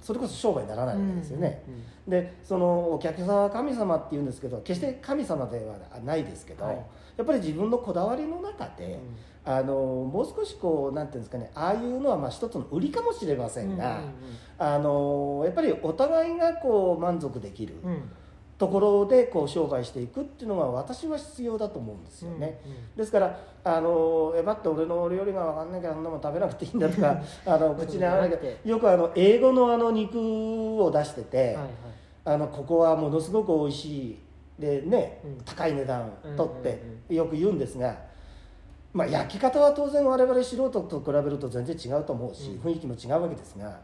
[SPEAKER 2] それこそ商売にならないわけですよね、
[SPEAKER 1] うんうん
[SPEAKER 2] でそのお客様は神様って言うんですけど決して神様ではないですけど、
[SPEAKER 1] はい。
[SPEAKER 2] やっぱり自分のこだわりの中で、あのもう少しこうなんていうんですかねああいうのはまあ一つの売りかもしれませんが、あのやっぱりお互いがこう満足できる。
[SPEAKER 1] うんうん
[SPEAKER 2] ところでこう商売していくっていうのは私は必要だと思うんですよね。
[SPEAKER 1] うんうん。
[SPEAKER 2] ですからあのえばって俺の料理が分かんないからそんなもん食べなくていいんだとか あの口に合わなきゃよくあの英語のあの肉を出してて、
[SPEAKER 1] はいはい。
[SPEAKER 2] あのここはものすごく美味しいでね、
[SPEAKER 1] うん。
[SPEAKER 2] 高い値段取って
[SPEAKER 1] うん。
[SPEAKER 2] よく言うんですが、まあ、焼き方は当然我々素人と比べると全然違うと思うし、
[SPEAKER 1] うん。
[SPEAKER 2] 雰囲気も違うわけですが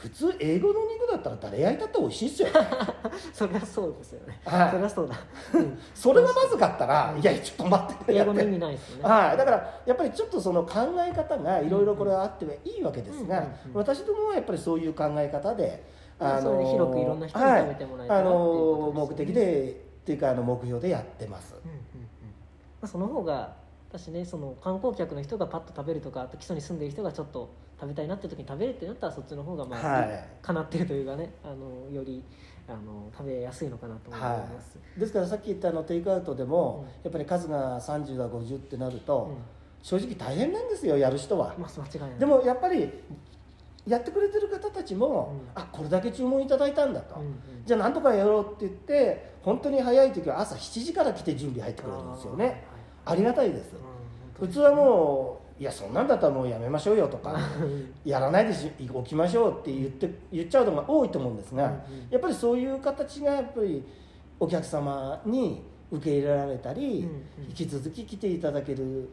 [SPEAKER 2] 普通英語の肉だったら誰焼いたって美味しいですよね。
[SPEAKER 1] そりゃそうですよね、
[SPEAKER 2] はい。
[SPEAKER 1] そりゃそうだ、うん。
[SPEAKER 2] それがまずかったら、
[SPEAKER 1] うん。
[SPEAKER 2] いやちょっと待って。
[SPEAKER 1] 英語の意味ないですよね。
[SPEAKER 2] はい、だからやっぱりちょっとその考え方がいろいろこれはあってはいいわけですが、私どもはやっぱりそういう考え方で、
[SPEAKER 1] それで広くいろんな人に食べてもらえたら
[SPEAKER 2] はい、あの目的でっていうかあの目標でやってます、
[SPEAKER 1] うんうんうん。まあ、その方が私ねその観光客の人がパッと食べるとかあと基礎に住んでる人がちょっと食べたいなって時に食べるってなったらそっちの方がまあ、
[SPEAKER 2] はい。
[SPEAKER 1] かなってるというかねあのよりあの食べやすいのかなと思います、
[SPEAKER 2] ですからさっき言ったあのテイクアウトでも、やっぱり数が30だ50ってなると、
[SPEAKER 1] うん。
[SPEAKER 2] 正直大変なんですよやる人は、
[SPEAKER 1] まあ間違いない
[SPEAKER 2] でもやっぱりやってくれてる方たちも、
[SPEAKER 1] うん。
[SPEAKER 2] あこれだけ注文いただいたんだと、
[SPEAKER 1] うんうん。
[SPEAKER 2] じゃあなんとかやろうって言って本当に早い時は朝7時から来て準備入ってくれるんですよね。ありがたいです。
[SPEAKER 1] うん。
[SPEAKER 2] 普通はもういやそんなんだったらもうやめましょうよとかやらないでしおきましょうって言って言っちゃうのが多いと思うんですが、
[SPEAKER 1] うんうん。
[SPEAKER 2] やっぱりそういう形がやっぱりお客様に受け入れられたり、
[SPEAKER 1] うんうん。
[SPEAKER 2] 引き続き来ていただける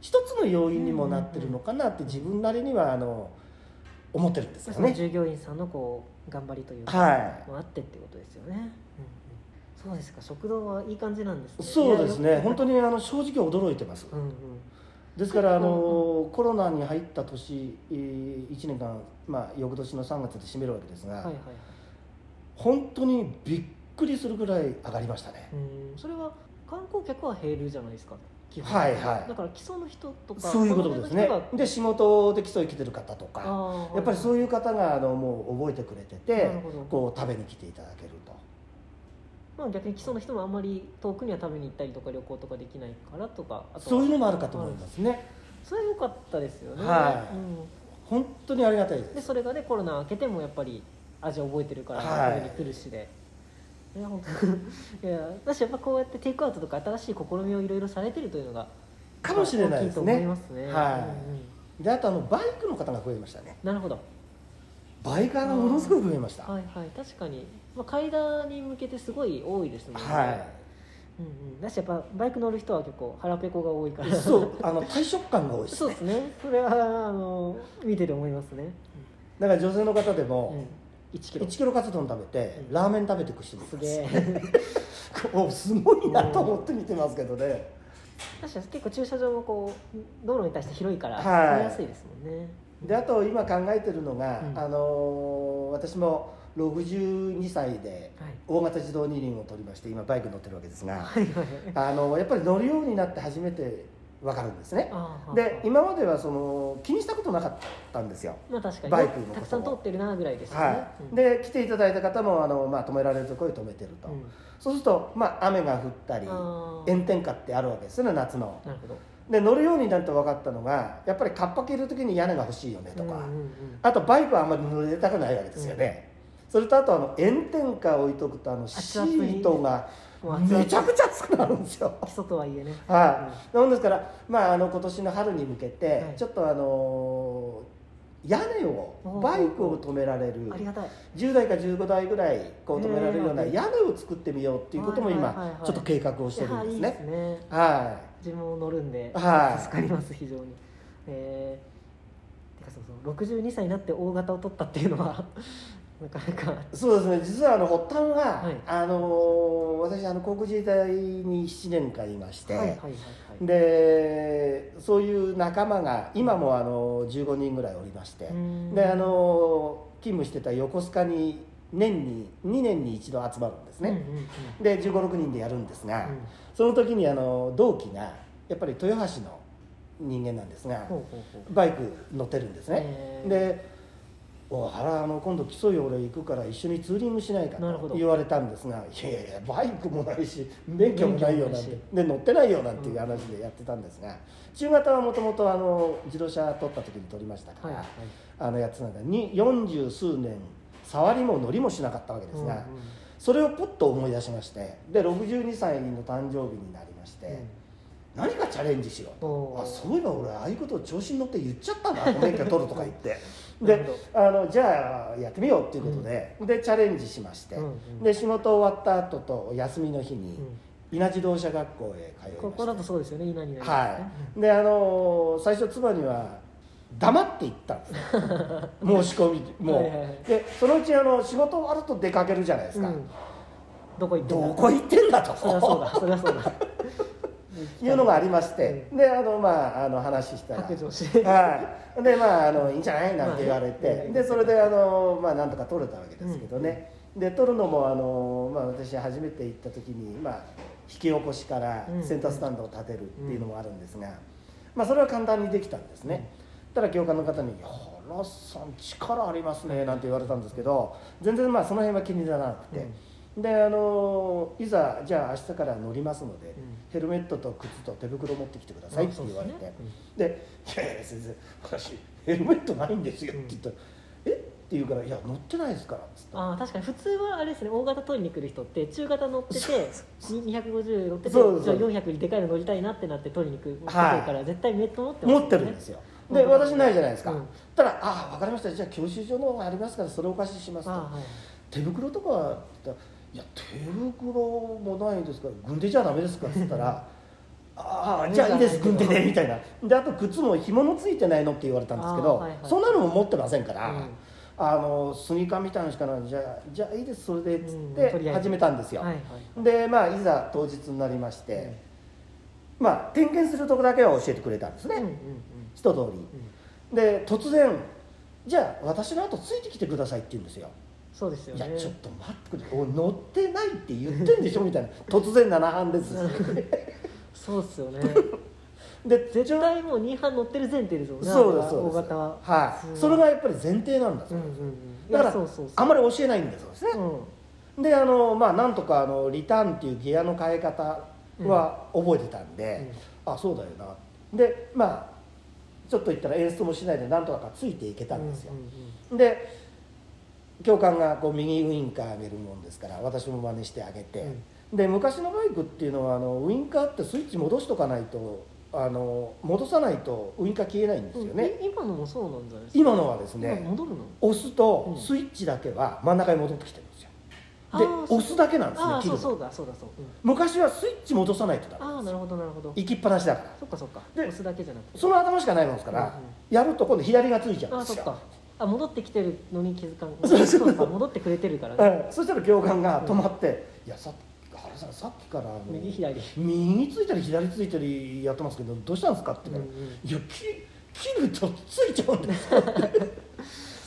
[SPEAKER 2] 一つの要因にもなってるのかなって自分なりにはあの思ってるんですよね。
[SPEAKER 1] 従業員さんのこう頑張りというか、
[SPEAKER 2] はい。
[SPEAKER 1] もあってってことですよね、うんうん。そうですか食堂はいい感じなんですね。
[SPEAKER 2] そうですね。本当
[SPEAKER 1] に、
[SPEAKER 2] にあの正直驚いてます、
[SPEAKER 1] うんうん、
[SPEAKER 2] ですからあ
[SPEAKER 1] うん
[SPEAKER 2] のコロナに入った年1年間、まあ、翌年の3月で締めるわけですが、
[SPEAKER 1] はいはいはい。
[SPEAKER 2] 本当にびっくりするぐらい上がりましたね、
[SPEAKER 1] うん。それは観光客は減るじゃないですか基本。
[SPEAKER 2] はいはい。
[SPEAKER 1] だから基礎の人とか
[SPEAKER 2] そういうことですね。で仕事で基礎に来てる方とか
[SPEAKER 1] あー。
[SPEAKER 2] やっぱりそういう方があのもう覚えてくれててこう食べに来ていただけると
[SPEAKER 1] まあ、逆に基礎の人もあんまり遠くには食べに行ったりとか旅行とかできないからとかあとは
[SPEAKER 2] そういうのもあるかと思いますね。
[SPEAKER 1] それは良かったですよね、
[SPEAKER 2] はい。
[SPEAKER 1] うん。
[SPEAKER 2] 本当にありがたいで
[SPEAKER 1] ですそれがねコロナ明けてもやっぱり味を覚えてるから
[SPEAKER 2] はい。
[SPEAKER 1] 食べに来るしで、い、や本当いや私やっぱこうやってテイクアウトとか新しい試みをいろいろされてるというのが
[SPEAKER 2] かもしれないですね。
[SPEAKER 1] ますね。
[SPEAKER 2] はい。
[SPEAKER 1] うんうん。
[SPEAKER 2] であとあのバイクの方が増えましたね。
[SPEAKER 1] なるほど
[SPEAKER 2] バイカーがものすごい増えました。
[SPEAKER 1] はいはい。確かに、まあ、階段に向けてすごい多いですもんね、
[SPEAKER 2] はい。
[SPEAKER 1] うんうん、だしやっぱバイク乗る人は結構腹ペコが多いから。
[SPEAKER 2] そう。あの体食感が多いです
[SPEAKER 1] そうですね。それはあの見てて思いますね、
[SPEAKER 2] だから女性の方で
[SPEAKER 1] うん。
[SPEAKER 2] も、
[SPEAKER 1] 1キロ。
[SPEAKER 2] 1キロカツ丼食べて、
[SPEAKER 1] うん。
[SPEAKER 2] ラーメン食べていく人もいます。
[SPEAKER 1] すげえ。
[SPEAKER 2] すごいなと思って見てますけどね、
[SPEAKER 1] 確かに結構駐車場もこう道路に対して広いから
[SPEAKER 2] はい。
[SPEAKER 1] 止めやすいですもんね、
[SPEAKER 2] であと今考えてるのが、
[SPEAKER 1] うん。
[SPEAKER 2] あのー私も62歳で
[SPEAKER 1] はい。
[SPEAKER 2] 大型自動二輪を取りまして今バイクに乗ってるわけですが、
[SPEAKER 1] はいはいはい。
[SPEAKER 2] あのやっぱり乗るようになって初めて分かるんですね。で今まではその気にしたことなかったんですよ。
[SPEAKER 1] まあ確かに
[SPEAKER 2] バイクの
[SPEAKER 1] たくさん通ってるなぐらいですよね、
[SPEAKER 2] はい、
[SPEAKER 1] うん。
[SPEAKER 2] で来ていただいた方もあの、まあ、止められるところで止めてると、
[SPEAKER 1] うん。
[SPEAKER 2] そうすると、まあ、雨が降ったり炎天下ってあるわけですよね夏の。
[SPEAKER 1] なるほど
[SPEAKER 2] で乗るようになると分かったのがやっぱりカッパ着る時に屋根が欲しいよねとか、
[SPEAKER 1] うんうんうん。
[SPEAKER 2] あとバイクはあんまり乗れたくないわけですよね、それとあとあの炎天下を置いとくとあのシートがめちゃくちゃ熱くなるんですよ。
[SPEAKER 1] 基礎とはいえね。
[SPEAKER 2] はい、なんですから、まあ、あの今年の春に向けて、
[SPEAKER 1] はい。
[SPEAKER 2] ちょっとあの屋根をバイクを止められる。
[SPEAKER 1] ありがたい。
[SPEAKER 2] 10台か15台ぐらいこう止められるような屋根を作ってみようっていうことも今ちょっと計画をしてるんですね。は
[SPEAKER 1] 自分も乗るんで、
[SPEAKER 2] はい。
[SPEAKER 1] 助かります非常に。えー、てかそうそう62歳になって大型を取ったっていうのは なかなか。
[SPEAKER 2] いそうですね。実はあの発端は、
[SPEAKER 1] はい。
[SPEAKER 2] あの私あの航空自衛隊に7年間いまして、
[SPEAKER 1] はいはいはいはい。
[SPEAKER 2] でそういう仲間が今もあの15人ぐらいおりまして、
[SPEAKER 1] うん。
[SPEAKER 2] であの勤務してた横須賀に年に2年に一度集まるんですね、で1 5 6人でやるんですが、
[SPEAKER 1] うん。
[SPEAKER 2] その時にあの同期がやっぱり豊橋の人間なんですがバイク乗ってるんですね、で「お原あの今度競い俺行くから一緒にツーリングしないか」と言われたんですが「いやいやバイクもないし免許もないよ」なんてで乗ってないよなんていう話でやってたんですが中型はもともとあの自動車取った時に取りましたから、あのやつなんだ。に40数年触りも乗りもしなかったわけですが、
[SPEAKER 1] うんうん。
[SPEAKER 2] それをポッと思い出しましてで62歳の誕生日になりまして、何かチャレンジしようと。あそういえば俺ああいうことを調子に乗って言っちゃったな 免許取るとか言って。であのじゃあやってみようっていうことで、でチャレンジしまして、
[SPEAKER 1] うんうん。
[SPEAKER 2] で仕事終わった後と休みの日に
[SPEAKER 1] うん。
[SPEAKER 2] 稲自動車学校へ通いました
[SPEAKER 1] ここだとそうですよね稲に
[SPEAKER 2] はい、であの最初妻には黙って行ったんですね 申し込みもう、
[SPEAKER 1] はいはいはい。
[SPEAKER 2] でそのうちあの仕事終わると出かけるじゃないですか、
[SPEAKER 1] うん。どこ行ってんだ
[SPEAKER 2] どこ行ってんだと。
[SPEAKER 1] そりゃそうだそりゃそうだ。
[SPEAKER 2] いうのがありまして、であのまああの話したら。はい、でまああのいいんじゃないなんて言われて、
[SPEAKER 1] まあね。
[SPEAKER 2] でそれであのまあなんとか取れたわけですけどね、で取るのもあのまあ私初めて行った時にまあ引き起こしから
[SPEAKER 1] うん。
[SPEAKER 2] センタースタンドを立てるっていうのもあるんですが、まあそれは簡単にできたんですね。ただ教官の方に「原さん力ありますね」なんて言われたんですけど全然まあその辺は気にならなくて、であのいざじゃあ明日から乗りますので、ヘルメットと靴と手袋持ってきてくださいって言われて、
[SPEAKER 1] ですね。
[SPEAKER 2] で「いやいや先生私ヘルメットないんですよ」って言った。ら「え？って言うから「いや乗ってないですから」
[SPEAKER 1] ああ確かに普通はあれですね大型取りに来る人って中型乗っててに250乗っててじゃあ400にでかいの乗りたいなってなって取りに来る,、
[SPEAKER 2] はい
[SPEAKER 1] から絶対ネット持ってます
[SPEAKER 2] 持ってるんですよで私ないじゃないですか、
[SPEAKER 1] うん。
[SPEAKER 2] たら「ああ分かりました。じゃあ教習所の方がありますからそれお貸しします」と。
[SPEAKER 1] はい。
[SPEAKER 2] 手袋とかは?」って言ったら「いや手袋もないですから軍手じゃダメですか」っつったら「ああじゃあいいです軍手で」みたいな。であと靴も紐のついてないのって言われたんですけど、
[SPEAKER 1] はいはい。
[SPEAKER 2] そんなのも持ってませんから、
[SPEAKER 1] うん。
[SPEAKER 2] あのスニーカーみたいなのしかないじゃあじゃあいいですそれでっつっ
[SPEAKER 1] うん
[SPEAKER 2] て。始めたんですよ、
[SPEAKER 1] はいはい。
[SPEAKER 2] でまあいざ当日になりまして、まあ点検するとこだけは教えてくれたんですね、
[SPEAKER 1] うんうんうん
[SPEAKER 2] 一通り。で突然「じゃあ私の後ついてきてください」って言うんですよ。
[SPEAKER 1] そうですよね。
[SPEAKER 2] いやちょっと待ってくれ。乗ってないって言ってんでしょ？みたいな。突然7班です。
[SPEAKER 1] そうですよね。
[SPEAKER 2] で
[SPEAKER 1] 絶対もう2班乗ってる前提ですもんね
[SPEAKER 2] そうです
[SPEAKER 1] 大型は。
[SPEAKER 2] はい。それがやっぱり前提なんだそううんです、
[SPEAKER 1] うんうん。
[SPEAKER 2] だから
[SPEAKER 1] いやそうそうそう。
[SPEAKER 2] あんまり教えないんだそうですね、
[SPEAKER 1] うん。
[SPEAKER 2] であのまあなんとかあのリターンっていうギアの変え方は覚えてたんで、あそうだよな。でまあちょっと言ったら演出もしないでなんとかついていけたんですよ、
[SPEAKER 1] うんうん
[SPEAKER 2] で教官がこう右ウインカー上げるもんですから私も真似してあげて、で昔のバイクっていうのはあのウインカーってスイッチ戻しとかないとあの戻さないとウインカー消えないんですよね、
[SPEAKER 1] え今のもそうなんじゃないですか。
[SPEAKER 2] 今のはです
[SPEAKER 1] 今
[SPEAKER 2] ね
[SPEAKER 1] 戻るの？
[SPEAKER 2] 押すと
[SPEAKER 1] うん。
[SPEAKER 2] スイッチだけは真ん中に戻ってきてる。んで押すだけなんですね
[SPEAKER 1] そうそうだそうだそう、うん。
[SPEAKER 2] 昔はスイッチ戻さないとダメなんですよ。
[SPEAKER 1] ああなるほどなるほど。
[SPEAKER 2] 行きっぱなしだから。
[SPEAKER 1] そっかそっか。
[SPEAKER 2] で
[SPEAKER 1] 押すだけじゃなくて。
[SPEAKER 2] その頭しかないもんですから、
[SPEAKER 1] うんうん。
[SPEAKER 2] やると今度左がついちゃうんですよ。
[SPEAKER 1] ああそっか。あ戻ってきてるのに気づかん。
[SPEAKER 2] そうそうそう。
[SPEAKER 1] か戻ってくれてるから。ね
[SPEAKER 2] うんそしたら教官が止まって「いやさ原さんさっきから
[SPEAKER 1] 右左。
[SPEAKER 2] 右ついたり左ついたりやってますけどどうしたんですか?」って言ったら「
[SPEAKER 1] うんうん。
[SPEAKER 2] いや切 切るとついちゃうんですよ」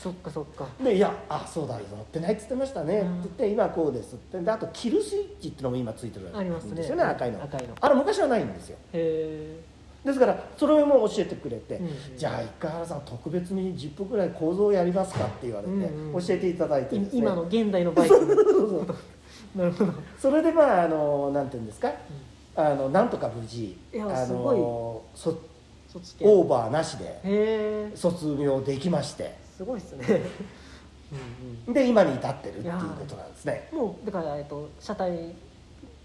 [SPEAKER 1] そっかそっか。
[SPEAKER 2] で「いやあそうだ乗ってない」っつってましたね」って
[SPEAKER 1] うん
[SPEAKER 2] 言って「今こうです」って。であと切るスイッチっていうのも今ついてる
[SPEAKER 1] ありますね。
[SPEAKER 2] んですよね赤いの。
[SPEAKER 1] 赤いの。
[SPEAKER 2] あれ昔はないんですよ。
[SPEAKER 1] へ
[SPEAKER 2] ですからそれも教えてくれて、
[SPEAKER 1] うんうん。
[SPEAKER 2] じゃあ一回原さん特別に10分ぐらい構造をやりますかって言われて、
[SPEAKER 1] うんうん
[SPEAKER 2] 教えていただいて
[SPEAKER 1] え
[SPEAKER 2] ですね。
[SPEAKER 1] 今の現代のバイク。
[SPEAKER 2] そうそう
[SPEAKER 1] なるほど。
[SPEAKER 2] それでまああのなんていうんですか？あのなんとか無事あのそオーバーなしで卒業できまして
[SPEAKER 1] すごいっすね。うん
[SPEAKER 2] で今に至ってるっていうことなんですね。
[SPEAKER 1] うんもうだからえっと車体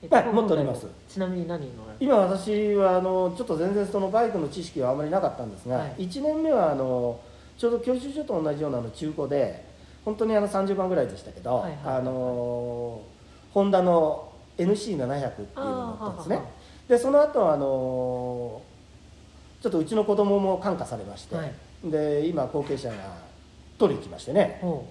[SPEAKER 1] えっと
[SPEAKER 2] はい持っております。
[SPEAKER 1] ちなみに何乗られて
[SPEAKER 2] 今私はあのちょっと全然そのバイクの知識はあまりなかったんですが、
[SPEAKER 1] はい。
[SPEAKER 2] 1年目はあのちょうど教習所と同じようなの中古で本当にあの30万ぐらいでしたけど、
[SPEAKER 1] はいはい
[SPEAKER 2] あのホンダの NC700 っていうのを乗ったんですね。
[SPEAKER 1] は
[SPEAKER 2] でその後あのちょっとうちの子供も感化されまして、
[SPEAKER 1] はい。
[SPEAKER 2] で今後継者が取りに来ましてね。
[SPEAKER 1] ほ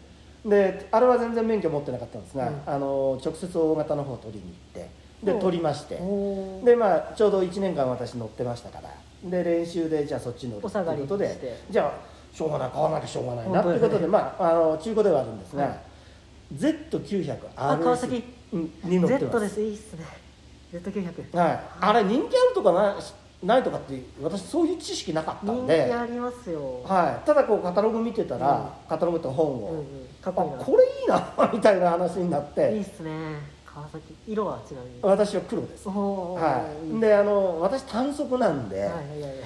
[SPEAKER 2] であれは全然免許持ってなかったんですが、
[SPEAKER 1] うん。
[SPEAKER 2] あの直接大型の方を取りに行ってで
[SPEAKER 1] う。ん
[SPEAKER 2] 取りまして。でまあちょうど1年間私乗ってましたから。で練習でじゃあそっち乗る
[SPEAKER 1] お下がり
[SPEAKER 2] ということでじゃあしょうがない買わなきゃしょうがないなということでまああの中古ではあるんですが、
[SPEAKER 1] はい。
[SPEAKER 2] Z900RS
[SPEAKER 1] あ川崎
[SPEAKER 2] に乗ってま
[SPEAKER 1] Z です。すいいっすね。Z900
[SPEAKER 2] はい、あれ人気あるとかなないとかって私そういう知識なかったん
[SPEAKER 1] 人
[SPEAKER 2] で
[SPEAKER 1] 気ありますよ。
[SPEAKER 2] はい、ただこうカタログ見てたら、
[SPEAKER 1] うん。
[SPEAKER 2] カタログって本を、
[SPEAKER 1] うんうん。こ
[SPEAKER 2] れいいなみたいな話になっ
[SPEAKER 1] いい
[SPEAKER 2] て
[SPEAKER 1] っすね。川崎色はちなみに。
[SPEAKER 2] 私は黒です、はい、
[SPEAKER 1] い
[SPEAKER 2] であの私単速なんで、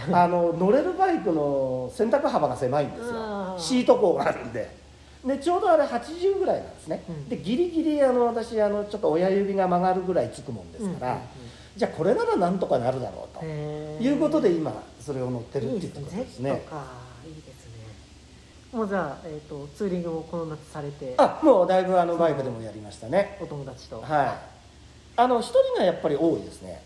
[SPEAKER 2] あの乗れるバイクの選択幅が狭いんですよ。シート高があるんで。でちょうどあれ80ぐらいなんですね、
[SPEAKER 1] うん。
[SPEAKER 2] でギリギリあの私あのちょっと親指が曲がるぐらいつくもんですから、
[SPEAKER 1] うんうんうん
[SPEAKER 2] じゃあこれならなんとかなるだろうということで今それを乗ってるっていうこと
[SPEAKER 1] ですね。
[SPEAKER 2] ですね。
[SPEAKER 1] いいですね。もうじゃあ、えー、とツーリングもこの夏されて。
[SPEAKER 2] あもうだいぶあのバイクでもやりましたね。
[SPEAKER 1] お友達と。
[SPEAKER 2] はい。あの一人がやっぱり多いですね。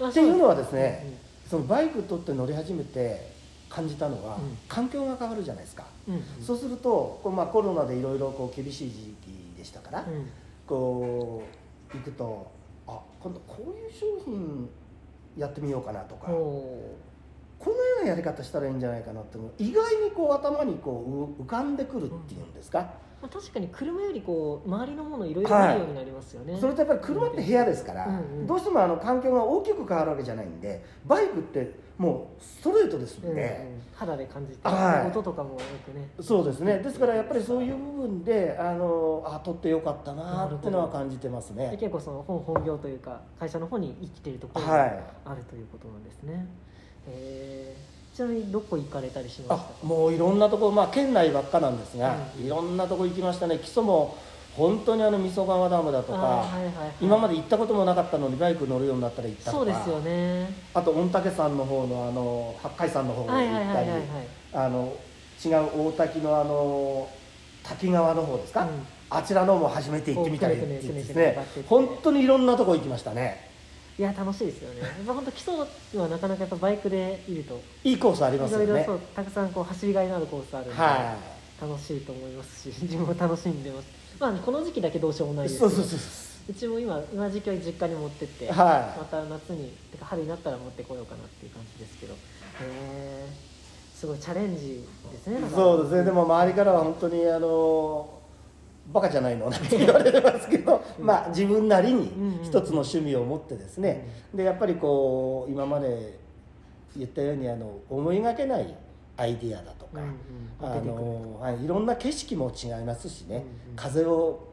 [SPEAKER 1] あ
[SPEAKER 2] っていうのはですね
[SPEAKER 1] そう
[SPEAKER 2] そのバイク取って乗り始めて感じたのは、
[SPEAKER 1] うん。
[SPEAKER 2] 環境が変わるじゃないですか、
[SPEAKER 1] うん。うん
[SPEAKER 2] そうするとこう、まあ、コロナでいろいろ厳しい時期でしたから、
[SPEAKER 1] うん。
[SPEAKER 2] こう行くとあ今度こういう商品やってみようかなとか。こ
[SPEAKER 1] お
[SPEAKER 2] のようなやり方したらいいんじゃないかなっていう。の意外にこう頭にこうう浮かんでくるっていうんですか、
[SPEAKER 1] まあ、確かに車よりこう周りのものいろい。ろ見るようになりますよね、
[SPEAKER 2] それとやっぱり車って部屋ですから、
[SPEAKER 1] うんうん。
[SPEAKER 2] どうしてもあの環境が大きく変わるわけじゃないんでバイクってもうストレートです
[SPEAKER 1] うんん
[SPEAKER 2] で、
[SPEAKER 1] うん。肌で感じて、
[SPEAKER 2] はい。
[SPEAKER 1] 音とかもよくね。
[SPEAKER 2] そうですね。ですからやっぱりそういう部分であのあ取ってよかったなっていうのは感じてますね。
[SPEAKER 1] で結構その本本業というか会社の方に生きているところが
[SPEAKER 2] はい。
[SPEAKER 1] あるということなんですね、へちなみにどこ行かれたりしました？
[SPEAKER 2] あもういろんなとこまあ県内ばっかなんですが、
[SPEAKER 1] うん。
[SPEAKER 2] いろんなとこ行きましたね。基礎も本当にあの味噌川ダムだとか、
[SPEAKER 1] はいはいはい
[SPEAKER 2] 今まで行ったこともなかったのにバイク乗るようになったら行ったとか
[SPEAKER 1] そうですよね。
[SPEAKER 2] あと御嶽山の方のあの八海山の方に行ったりあの違う大滝のあの滝川の方ですか、
[SPEAKER 1] うん。
[SPEAKER 2] あちらのも初めて行ってみたりですね本当にいろんなとこ行きましたね
[SPEAKER 1] いや楽しいですよね。やっぱ本当基礎はなかなかやっぱバイクでいると。
[SPEAKER 2] いいコースありますよね。
[SPEAKER 1] いろいろそうたくさんこう走りがいのあるコースあるんで、
[SPEAKER 2] は
[SPEAKER 1] 楽しいと思いますし自分も楽しんでます。まあこの時期だけどうしようもない
[SPEAKER 2] い
[SPEAKER 1] ですけど
[SPEAKER 2] そうそうそう
[SPEAKER 1] うちも今今時期は実家に持ってって、
[SPEAKER 2] は
[SPEAKER 1] また夏にてか春になったら持ってこようかなっていう感じですけど。へえすごいチャレンジですね
[SPEAKER 2] そうですね。でも周りからは本当にあのバカじゃないのなんて言われてますけど、
[SPEAKER 1] うん。
[SPEAKER 2] まあ自分なりに一つの趣味を持ってですね、でやっぱりこう今まで言ったようにあの思いがけないアイディアだとか、あのはい、いろんな景色も違いますしね、風を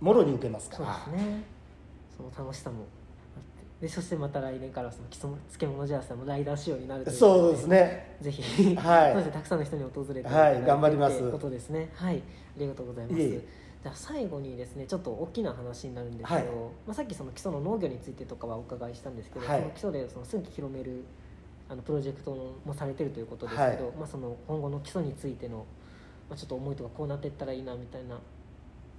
[SPEAKER 2] もろに受けますか
[SPEAKER 1] そう
[SPEAKER 2] ら
[SPEAKER 1] ですね。その楽しさもあって。でそしてまた来年からはその基礎漬物ジャーさんもライダー仕様になるという
[SPEAKER 2] そうですね
[SPEAKER 1] ぜひ、
[SPEAKER 2] はい
[SPEAKER 1] そうですねたくさんの人に訪れて
[SPEAKER 2] はい頑張ります
[SPEAKER 1] ことですねはいありがとうございます
[SPEAKER 2] いえいえ
[SPEAKER 1] じゃあ最後にですねちょっと大きな話になるんですけど、
[SPEAKER 2] はい。
[SPEAKER 1] まあ、さっきその基礎の農業についてとかはお伺いしたんですけど、
[SPEAKER 2] はい。
[SPEAKER 1] その基礎でその寸気広めるあのプロジェクトもされてるということですけど、
[SPEAKER 2] はい。
[SPEAKER 1] まあ、その今後の基礎についての、まあ、ちょっと思いとかこうなっていったらいいなみたいな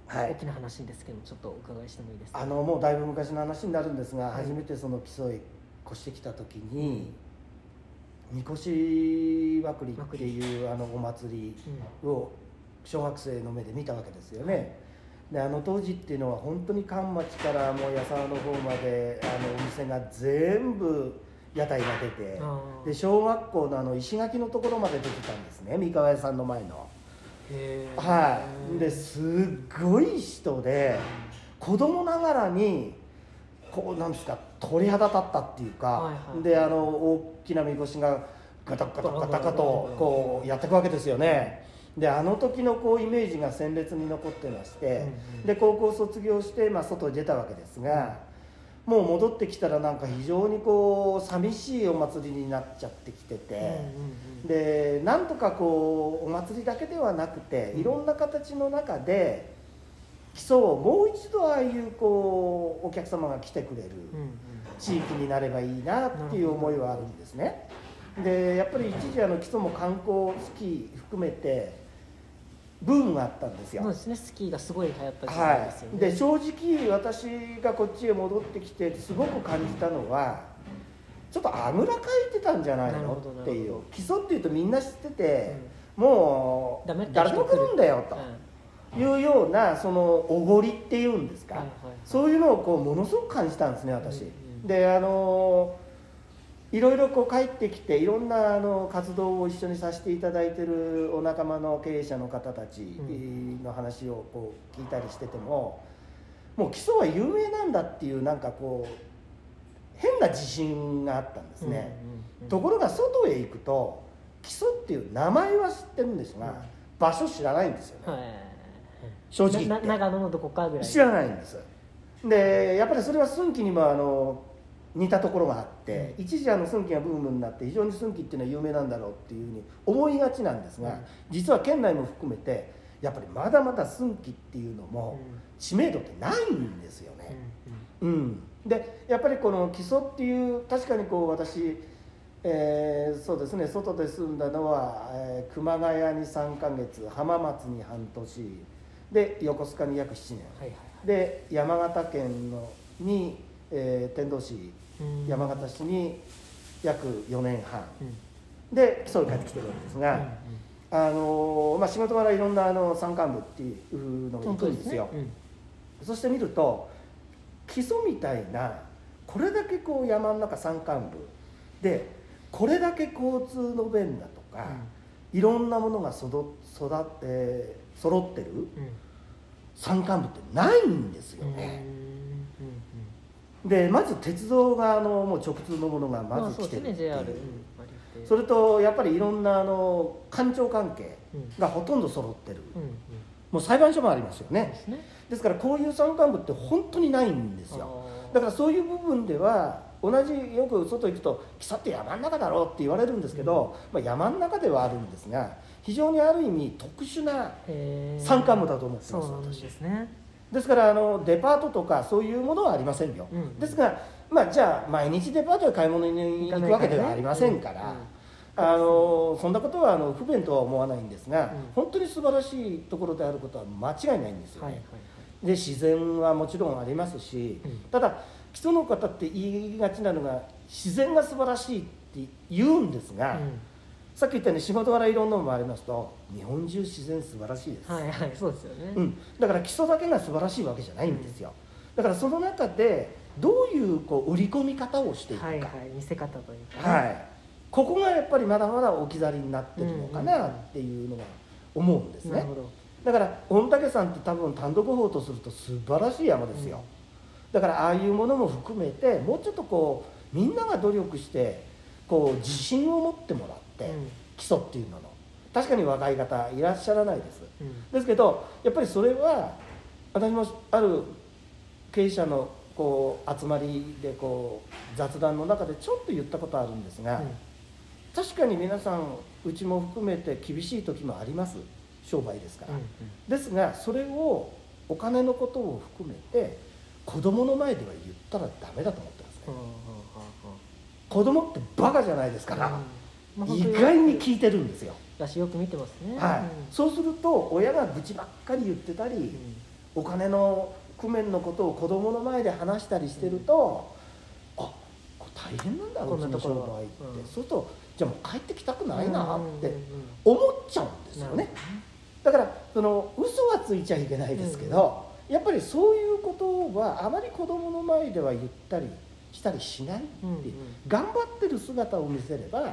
[SPEAKER 2] はい。
[SPEAKER 1] 大きな話ですけどちょっとお伺いしてもいいですか
[SPEAKER 2] あのもうだいぶ昔の話になるんですが、
[SPEAKER 1] はい
[SPEAKER 2] 初めてその基礎へ越してきた時にみこしまくりっていうあのお祭り
[SPEAKER 1] うん。
[SPEAKER 2] を小学生の目で見たわけですよね。であの当時っていうのは本当に関町からもう矢沢の方まであのお店が全部屋台が出てで小学校のあの石垣のところまで出てたんですね三河屋さんの前の。はい、ですっごい人で子供ながらにこうなんですか鳥肌立ったっていうか、
[SPEAKER 1] はいはい
[SPEAKER 2] であの大きなみこしがガタガタガタガタとこうやっていくわけですよねであの時のこうイメージが鮮烈に残ってまして、
[SPEAKER 1] うんうん。
[SPEAKER 2] で高校卒業して、まあ、外に出たわけですが、もう戻ってきたらなんか非常にこう寂しいお祭りになっちゃってきてて。
[SPEAKER 1] うんうんうん。
[SPEAKER 2] でなんとかこうお祭りだけではなくて
[SPEAKER 1] うん。
[SPEAKER 2] いろんな形の中で基礎をもう一度ああいうこうお客様が来てくれる
[SPEAKER 1] うんうん。
[SPEAKER 2] 地域になればいいなっていう思いはあるんですね。でやっぱり一時あの基礎も観光スキー含めてブームがあったんですよ。
[SPEAKER 1] そうですね。スキーがすごい流行った時代ですよね、
[SPEAKER 2] はい、で正直私がこっちへ戻ってきてすごく感じたのはちょっとあぐらかいてたんじゃないのっていう。基礎っていうとみんな知ってて、もう
[SPEAKER 1] ダメって
[SPEAKER 2] 誰でも来るんだよ
[SPEAKER 1] うん。
[SPEAKER 2] というようなそのおごりっていうんですか、
[SPEAKER 1] はいはい
[SPEAKER 2] そういうのをこうものすごく感じたんですね私、
[SPEAKER 1] うんうん
[SPEAKER 2] であのいろいろこう帰ってきていろんなあの活動を一緒にさせていただいてるお仲間の経営者の方たち
[SPEAKER 1] うん。
[SPEAKER 2] の話をこう聞いたりしててももう基礎は有名なんだっていうなんかこう変な自信があったんですね、ところが外へ行くと基礎っていう名前は知ってるんですが、
[SPEAKER 1] うん。
[SPEAKER 2] 場所知らないんですよね、
[SPEAKER 1] はい。
[SPEAKER 2] 正直
[SPEAKER 1] 長野のどこかぐらい。
[SPEAKER 2] 知らないんです。でやっぱりそれは寸木にもあの似たところがあって、一時あの寸木がブームになって非常に寸木っていうのは有名なんだろうっていうふうに思いがちなんですが、
[SPEAKER 1] うん。
[SPEAKER 2] 実は県内も含めてやっぱりまだまだ寸木っていうのも知名度ってないんですよね、うん、でやっぱりこの基礎っていう確かにこう私、えーそうですね外で住んだのは、えー熊谷に3ヶ月浜松に半年で横須賀に約7年。
[SPEAKER 1] はいはい
[SPEAKER 2] で山形県のに、えー天童市
[SPEAKER 1] うん
[SPEAKER 2] 山形市に約4年半。
[SPEAKER 1] うん。
[SPEAKER 2] で基礎に帰ってきてるわけですが、あのーまあ、仕事柄いろんなあの山間部っていうのが行くんですよ。
[SPEAKER 1] うん。
[SPEAKER 2] そして見ると基礎みたいなこれだけこう山の中山間部でこれだけ交通の便だとか、いろんなものが育育って揃ってる
[SPEAKER 1] うん。
[SPEAKER 2] 山間部ってないんですよ
[SPEAKER 1] うんうん
[SPEAKER 2] ね。
[SPEAKER 1] うん
[SPEAKER 2] でまず鉄道があのもう直通のものが
[SPEAKER 1] うん
[SPEAKER 2] まず来てるっていう,、
[SPEAKER 1] まあそん
[SPEAKER 2] それとやっぱりいろんなあの官庁関係
[SPEAKER 1] うん。
[SPEAKER 2] がほとんど揃ってる、
[SPEAKER 1] うんうん。
[SPEAKER 2] もう裁判所もありますよね。
[SPEAKER 1] ですね。
[SPEAKER 2] ですからこういう山間部って本当にないんですよ。だからそういう部分では同じよく外行くと基礎って山の中だろうって言われるんですけど、まあ、山の中ではあるんですが非常にある意味特殊な山間部だと思ってます。
[SPEAKER 1] そうですね
[SPEAKER 2] ですからあのデパートとかそういうものはありませんよ、
[SPEAKER 1] うん。
[SPEAKER 2] ですが、まあ、じゃあ毎日デパートへ買い物に行くわけではありませんから、あのそんなことはあの不便とは思わないんですが、
[SPEAKER 1] うん。
[SPEAKER 2] 本当に素晴らしいところであることは間違いないんですよね、
[SPEAKER 1] はいはい
[SPEAKER 2] で自然はもちろんありますし、
[SPEAKER 1] うん。
[SPEAKER 2] ただ基礎の方って言いがちなのが自然が素晴らしいって言うんですが、
[SPEAKER 1] はい
[SPEAKER 2] さっき言ったように仕事柄いろんなのもありますと日本中自然素晴らしいです、
[SPEAKER 1] はいはいそうですよね、
[SPEAKER 2] うん、だから基礎だけが素晴らしいわけじゃないんですよ、だからその中でどういうこう売り込み方をしていくか、
[SPEAKER 1] はいはい見せ方というか、
[SPEAKER 2] はい、ここがやっぱりまだまだ置き去りになってるのかなっていうのが思うんですね、だから御嶽山って多分単独峰とすると素晴らしい山ですよ、だからああいうものも含めてもうちょっとこうみんなが努力してこう自信を持ってもらって、
[SPEAKER 1] うん
[SPEAKER 2] 基礎っていうのの。確かに若い方いらっしゃらないです。
[SPEAKER 1] うん。
[SPEAKER 2] ですけどやっぱりそれは私もある経営者のこう集まりでこう雑談の中でちょっと言ったことあるんですが、確かに皆さんうちも含めて厳しい時もあります。商売ですから、
[SPEAKER 1] うんうん。
[SPEAKER 2] ですがそれをお金のことを含めて子供の前では言ったらダメだと思ってますね、
[SPEAKER 1] うんうんうん
[SPEAKER 2] 子供ってバカじゃないですから、意外に聞いてるんですよ、
[SPEAKER 1] だしよく見てますね。
[SPEAKER 2] はい。
[SPEAKER 1] うん。
[SPEAKER 2] そうすると親が愚痴ばっかり言ってたり、
[SPEAKER 1] うん。
[SPEAKER 2] お金の工面のことを子供の前で話したりしてると、あこれ大変なんだ
[SPEAKER 1] こ
[SPEAKER 2] うん
[SPEAKER 1] なところ。は
[SPEAKER 2] 商売って、
[SPEAKER 1] うん。
[SPEAKER 2] そうするとじゃあもう帰ってきたくないなって
[SPEAKER 1] うんうんうん
[SPEAKER 2] 思っちゃうんですよね。だからその嘘はついちゃいけないですけど、やっぱりそういうことはあまり子供の前では言ったりしたりしないって頑張ってる姿を見せれば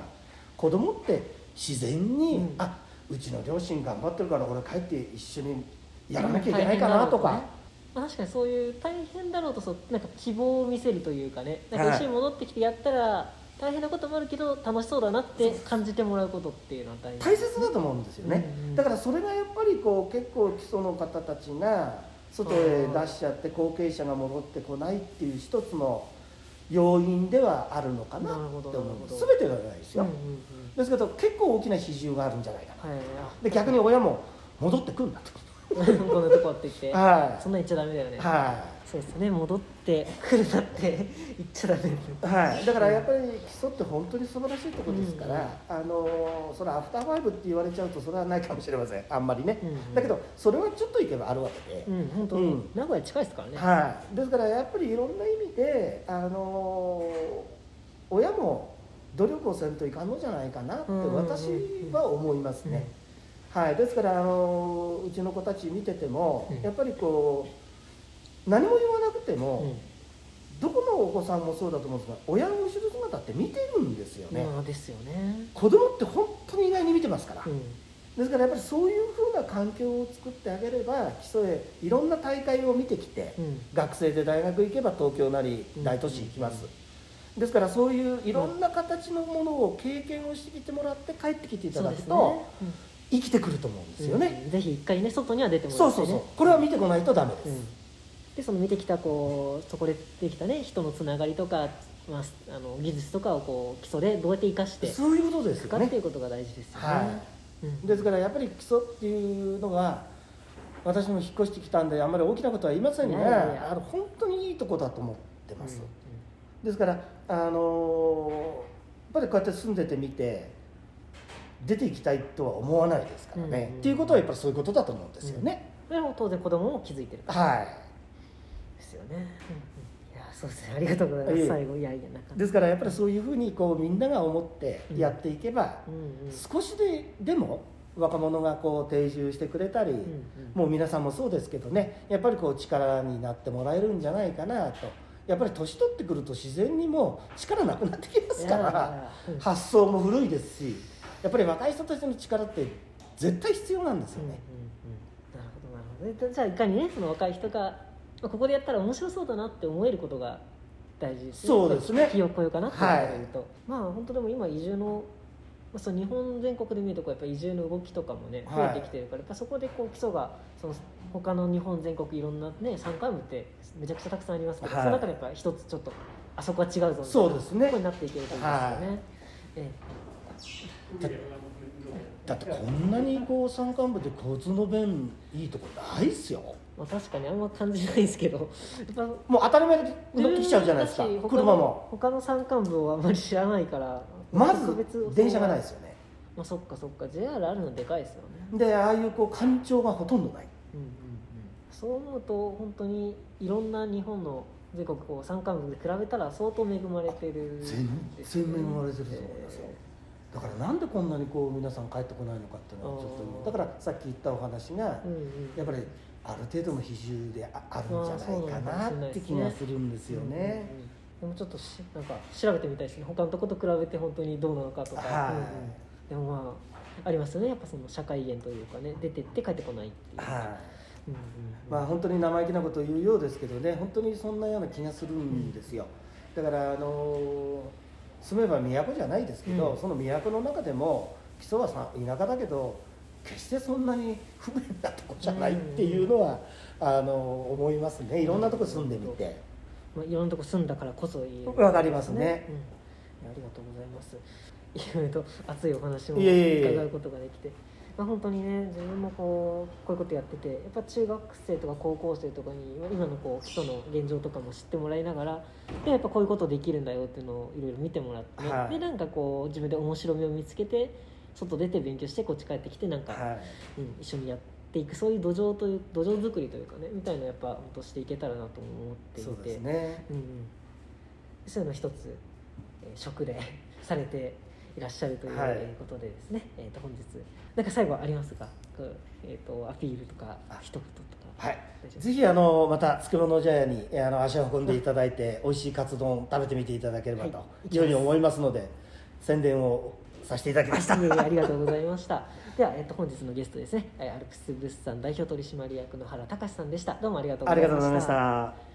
[SPEAKER 2] 子供って自然に、
[SPEAKER 1] うん。
[SPEAKER 2] あうちの両親頑張ってるから俺帰って一緒にやらなきゃいけないかなとか、
[SPEAKER 1] まあ、確かにそういう大変だろうとそうなんか希望を見せるというかね。なんか
[SPEAKER 2] はい。
[SPEAKER 1] 一緒に戻ってきてやったら大変なこともあるけど楽しそうだなって感じてもらうことっていうのは大
[SPEAKER 2] 大切だと思うんですよね、
[SPEAKER 1] うんうん
[SPEAKER 2] だからそれがやっぱりこう結構基礎の方たちが外へ出しちゃって後継者が戻ってこないっていう一つの要因ではあるのかな
[SPEAKER 1] なるほど
[SPEAKER 2] って思う全てではないですよ、
[SPEAKER 1] うんうんうん。
[SPEAKER 2] ですけど結構大きな比重があるんじゃないかな。
[SPEAKER 1] はい。
[SPEAKER 2] で逆に親も戻ってくんなと。
[SPEAKER 1] あ こんなとこって言って。
[SPEAKER 2] は
[SPEAKER 1] そんなん言っちゃダメだよね。
[SPEAKER 2] い。は
[SPEAKER 1] そうですね戻ってくるなって言っちゃダメ
[SPEAKER 2] い、はい、だからやっぱり基礎って本当に素晴らしいところですから、
[SPEAKER 1] うん。
[SPEAKER 2] あのそれアフターファイブって言われちゃうとそれはないかもしれません。あんまりね、
[SPEAKER 1] うんうん。
[SPEAKER 2] だけどそれはちょっといけばあるわけで、
[SPEAKER 1] うん本当、
[SPEAKER 2] うん。
[SPEAKER 1] 名古屋近いですからね、
[SPEAKER 2] はい、ですからやっぱりいろんな意味で、あの親も努力をせんといかんのじゃないかなって私は思いますね、はい、ですから、あのうちの子たち見てても、
[SPEAKER 1] うん。
[SPEAKER 2] やっぱりこう何も言わなくて
[SPEAKER 1] う
[SPEAKER 2] も、
[SPEAKER 1] ん。
[SPEAKER 2] どこのお子さんもそうだと思うんですが親の後ろ姿って見てるんですよね、
[SPEAKER 1] まあですよね、
[SPEAKER 2] 子供って本当に意外に見てますから、
[SPEAKER 1] うん。
[SPEAKER 2] ですからやっぱりそういうふうな環境を作ってあげれば基礎へいろんな大会を見てきて、
[SPEAKER 1] うん。
[SPEAKER 2] 学生で大学行けば東京なり
[SPEAKER 1] うん。
[SPEAKER 2] 大都市行きます、ですからそういういろんな形のものを経験をしてきてもらって帰ってきていただくと、
[SPEAKER 1] ね、
[SPEAKER 2] 生きてくると思うんですよね、
[SPEAKER 1] うん。ぜひ一回ね外には出てもらって、ね、
[SPEAKER 2] そうそうそう。これは見てこないとダメです、
[SPEAKER 1] うんでその見てきたこうそこでできたね人のつながりとか、まあ、あの技術とかをこう基礎でどうやって生かしてい
[SPEAKER 2] そういうことです
[SPEAKER 1] くかっていうことが大事ですよね、
[SPEAKER 2] は
[SPEAKER 1] うん。
[SPEAKER 2] いですからやっぱり基礎っていうのは私も引っ越してきたんであんまり大きなことは言いませんが
[SPEAKER 1] いやいやいや。
[SPEAKER 2] あの本当にいいとこだと思ってます、
[SPEAKER 1] う
[SPEAKER 2] ですからあのやっぱりこうやって住んでてみて出ていきたいとは思わないですからね、
[SPEAKER 1] うん。
[SPEAKER 2] っていうことはやっぱりそういうことだと思うんですよね、
[SPEAKER 1] ん。それも当然子供も気づいてる
[SPEAKER 2] はい
[SPEAKER 1] ね、いやそうですね。ありがとうございます。最後いやいやなんか。
[SPEAKER 2] ですからやっぱりそういうふうにこうみんなが思ってやっていけば、
[SPEAKER 1] うんうん。
[SPEAKER 2] 少しででも若者がこう定住してくれたり、
[SPEAKER 1] うんうん。
[SPEAKER 2] もう皆さんもそうですけどねやっぱりこう力になってもらえるんじゃないかなと。やっぱり年取ってくると自然にもう力なくなってきますから
[SPEAKER 1] や。うん。
[SPEAKER 2] 発想も古いですしやっぱり若い人たちの力って絶対必要なんですよね、
[SPEAKER 1] うんうんうん。なるほどなるほど。でじゃあいかにねその若い人がまあここでやったら面白そうだなって思えることが大事です
[SPEAKER 2] そうですね。
[SPEAKER 1] ひよこよかなっていうと。こ
[SPEAKER 2] はい。
[SPEAKER 1] ろで言うと、まあ本当でも今移住のまあその日本全国で見るとこうやっぱ移住の動きとかもね増
[SPEAKER 2] はい。
[SPEAKER 1] えてきてるから、やっぱそこでこう基礎がその他の日本全国いろんなね山間部ってめちゃくちゃたくさんありますけど、
[SPEAKER 2] はい。
[SPEAKER 1] その中でやっぱ一つちょっとあそこは違うぞみたいな
[SPEAKER 2] そうですね。
[SPEAKER 1] ここになっていけるといいですよね、
[SPEAKER 2] はい。
[SPEAKER 1] え
[SPEAKER 2] だだってこんなにこう山間部で交通の便いいとこないっすよ。
[SPEAKER 1] えまあ、確かにあんま感じないですけど。やっぱ
[SPEAKER 2] もう当たり前で乗ってきちゃうじゃないですか車も。
[SPEAKER 1] 他の山間部をあんまり知らないから
[SPEAKER 2] まず電車がないですよね。
[SPEAKER 1] まあそっかそっか。JR あるのでかいですよね。
[SPEAKER 2] でああいうこう干潮がほとんどない。
[SPEAKER 1] うんうんうん。そう思うと本当にいろんな日本の全国こう山間部で比べたら相当恵まれてるね。
[SPEAKER 2] 然恵まれてると思いますよだからなんでこんなにこう皆さん帰ってこないのかっていうのはちょっとだからさっき言ったお話が
[SPEAKER 1] うんうん。
[SPEAKER 2] やっぱりある程度の比重でああるんじゃないかなって気がするんですよね。
[SPEAKER 1] うんうんうん。でもちょっとしなんか調べてみたいですね。他のとこと比べて本当にどうなのかとか、
[SPEAKER 2] はい。
[SPEAKER 1] うんうん。でもまあありますよね。やっぱその社会源というかね。出てって帰ってこないっていう、
[SPEAKER 2] はい。
[SPEAKER 1] うんうんうん。
[SPEAKER 2] まあ本当に生意気なことを言うようですけどね。本当にそんなような気がするんですよ。だからあの住めば都じゃないですけど、
[SPEAKER 1] うん。
[SPEAKER 2] その都の中でも基礎はさ田舎だけど決してそんなに不便なとこじゃないっていうのは、あの思いますね。いろんなとこ住んでみて、
[SPEAKER 1] まあ、いろんなとこ住んだからこそ言える。
[SPEAKER 2] わかりますね。
[SPEAKER 1] うん。ありがとうございます。いろいろと熱いお話も
[SPEAKER 2] いえいえいえ。
[SPEAKER 1] 伺うことができてまあ、本当にね自分もこうこういうことやっててやっぱ中学生とか高校生とかに今のこう基礎の現状とかも知ってもらいながらでやっぱこういうことできるんだよっていうのをいろいろ見てもらって、
[SPEAKER 2] はい。
[SPEAKER 1] でなんかこう自分で面白みを見つけて外出て勉強してこっち帰ってきてなんか、
[SPEAKER 2] はい。
[SPEAKER 1] うん、一緒にやっていくそういう土壌という土壌作りというかねみたいなのやっぱ本当していけたらなと思っていて。
[SPEAKER 2] そうですね。
[SPEAKER 1] うんうん、そういうの一つ、えー、食でされていらっしゃるということでですね、えー、と本日なんか最後ありますか、えー、とアピールとか
[SPEAKER 2] あ。
[SPEAKER 1] 一言とか。
[SPEAKER 2] はい。ぜひあのまたつくばの茶屋にえーあの足を運んでいただいて美味しいカツ丼食べてみていただければと
[SPEAKER 1] はい。
[SPEAKER 2] いうふうに思いますので宣伝をさせていただきました。
[SPEAKER 1] ありがとうございました。では、えー、と本日のゲストですね。えーアルプス物産代表取締役の原隆さんでした。どうも
[SPEAKER 2] ありがとうございました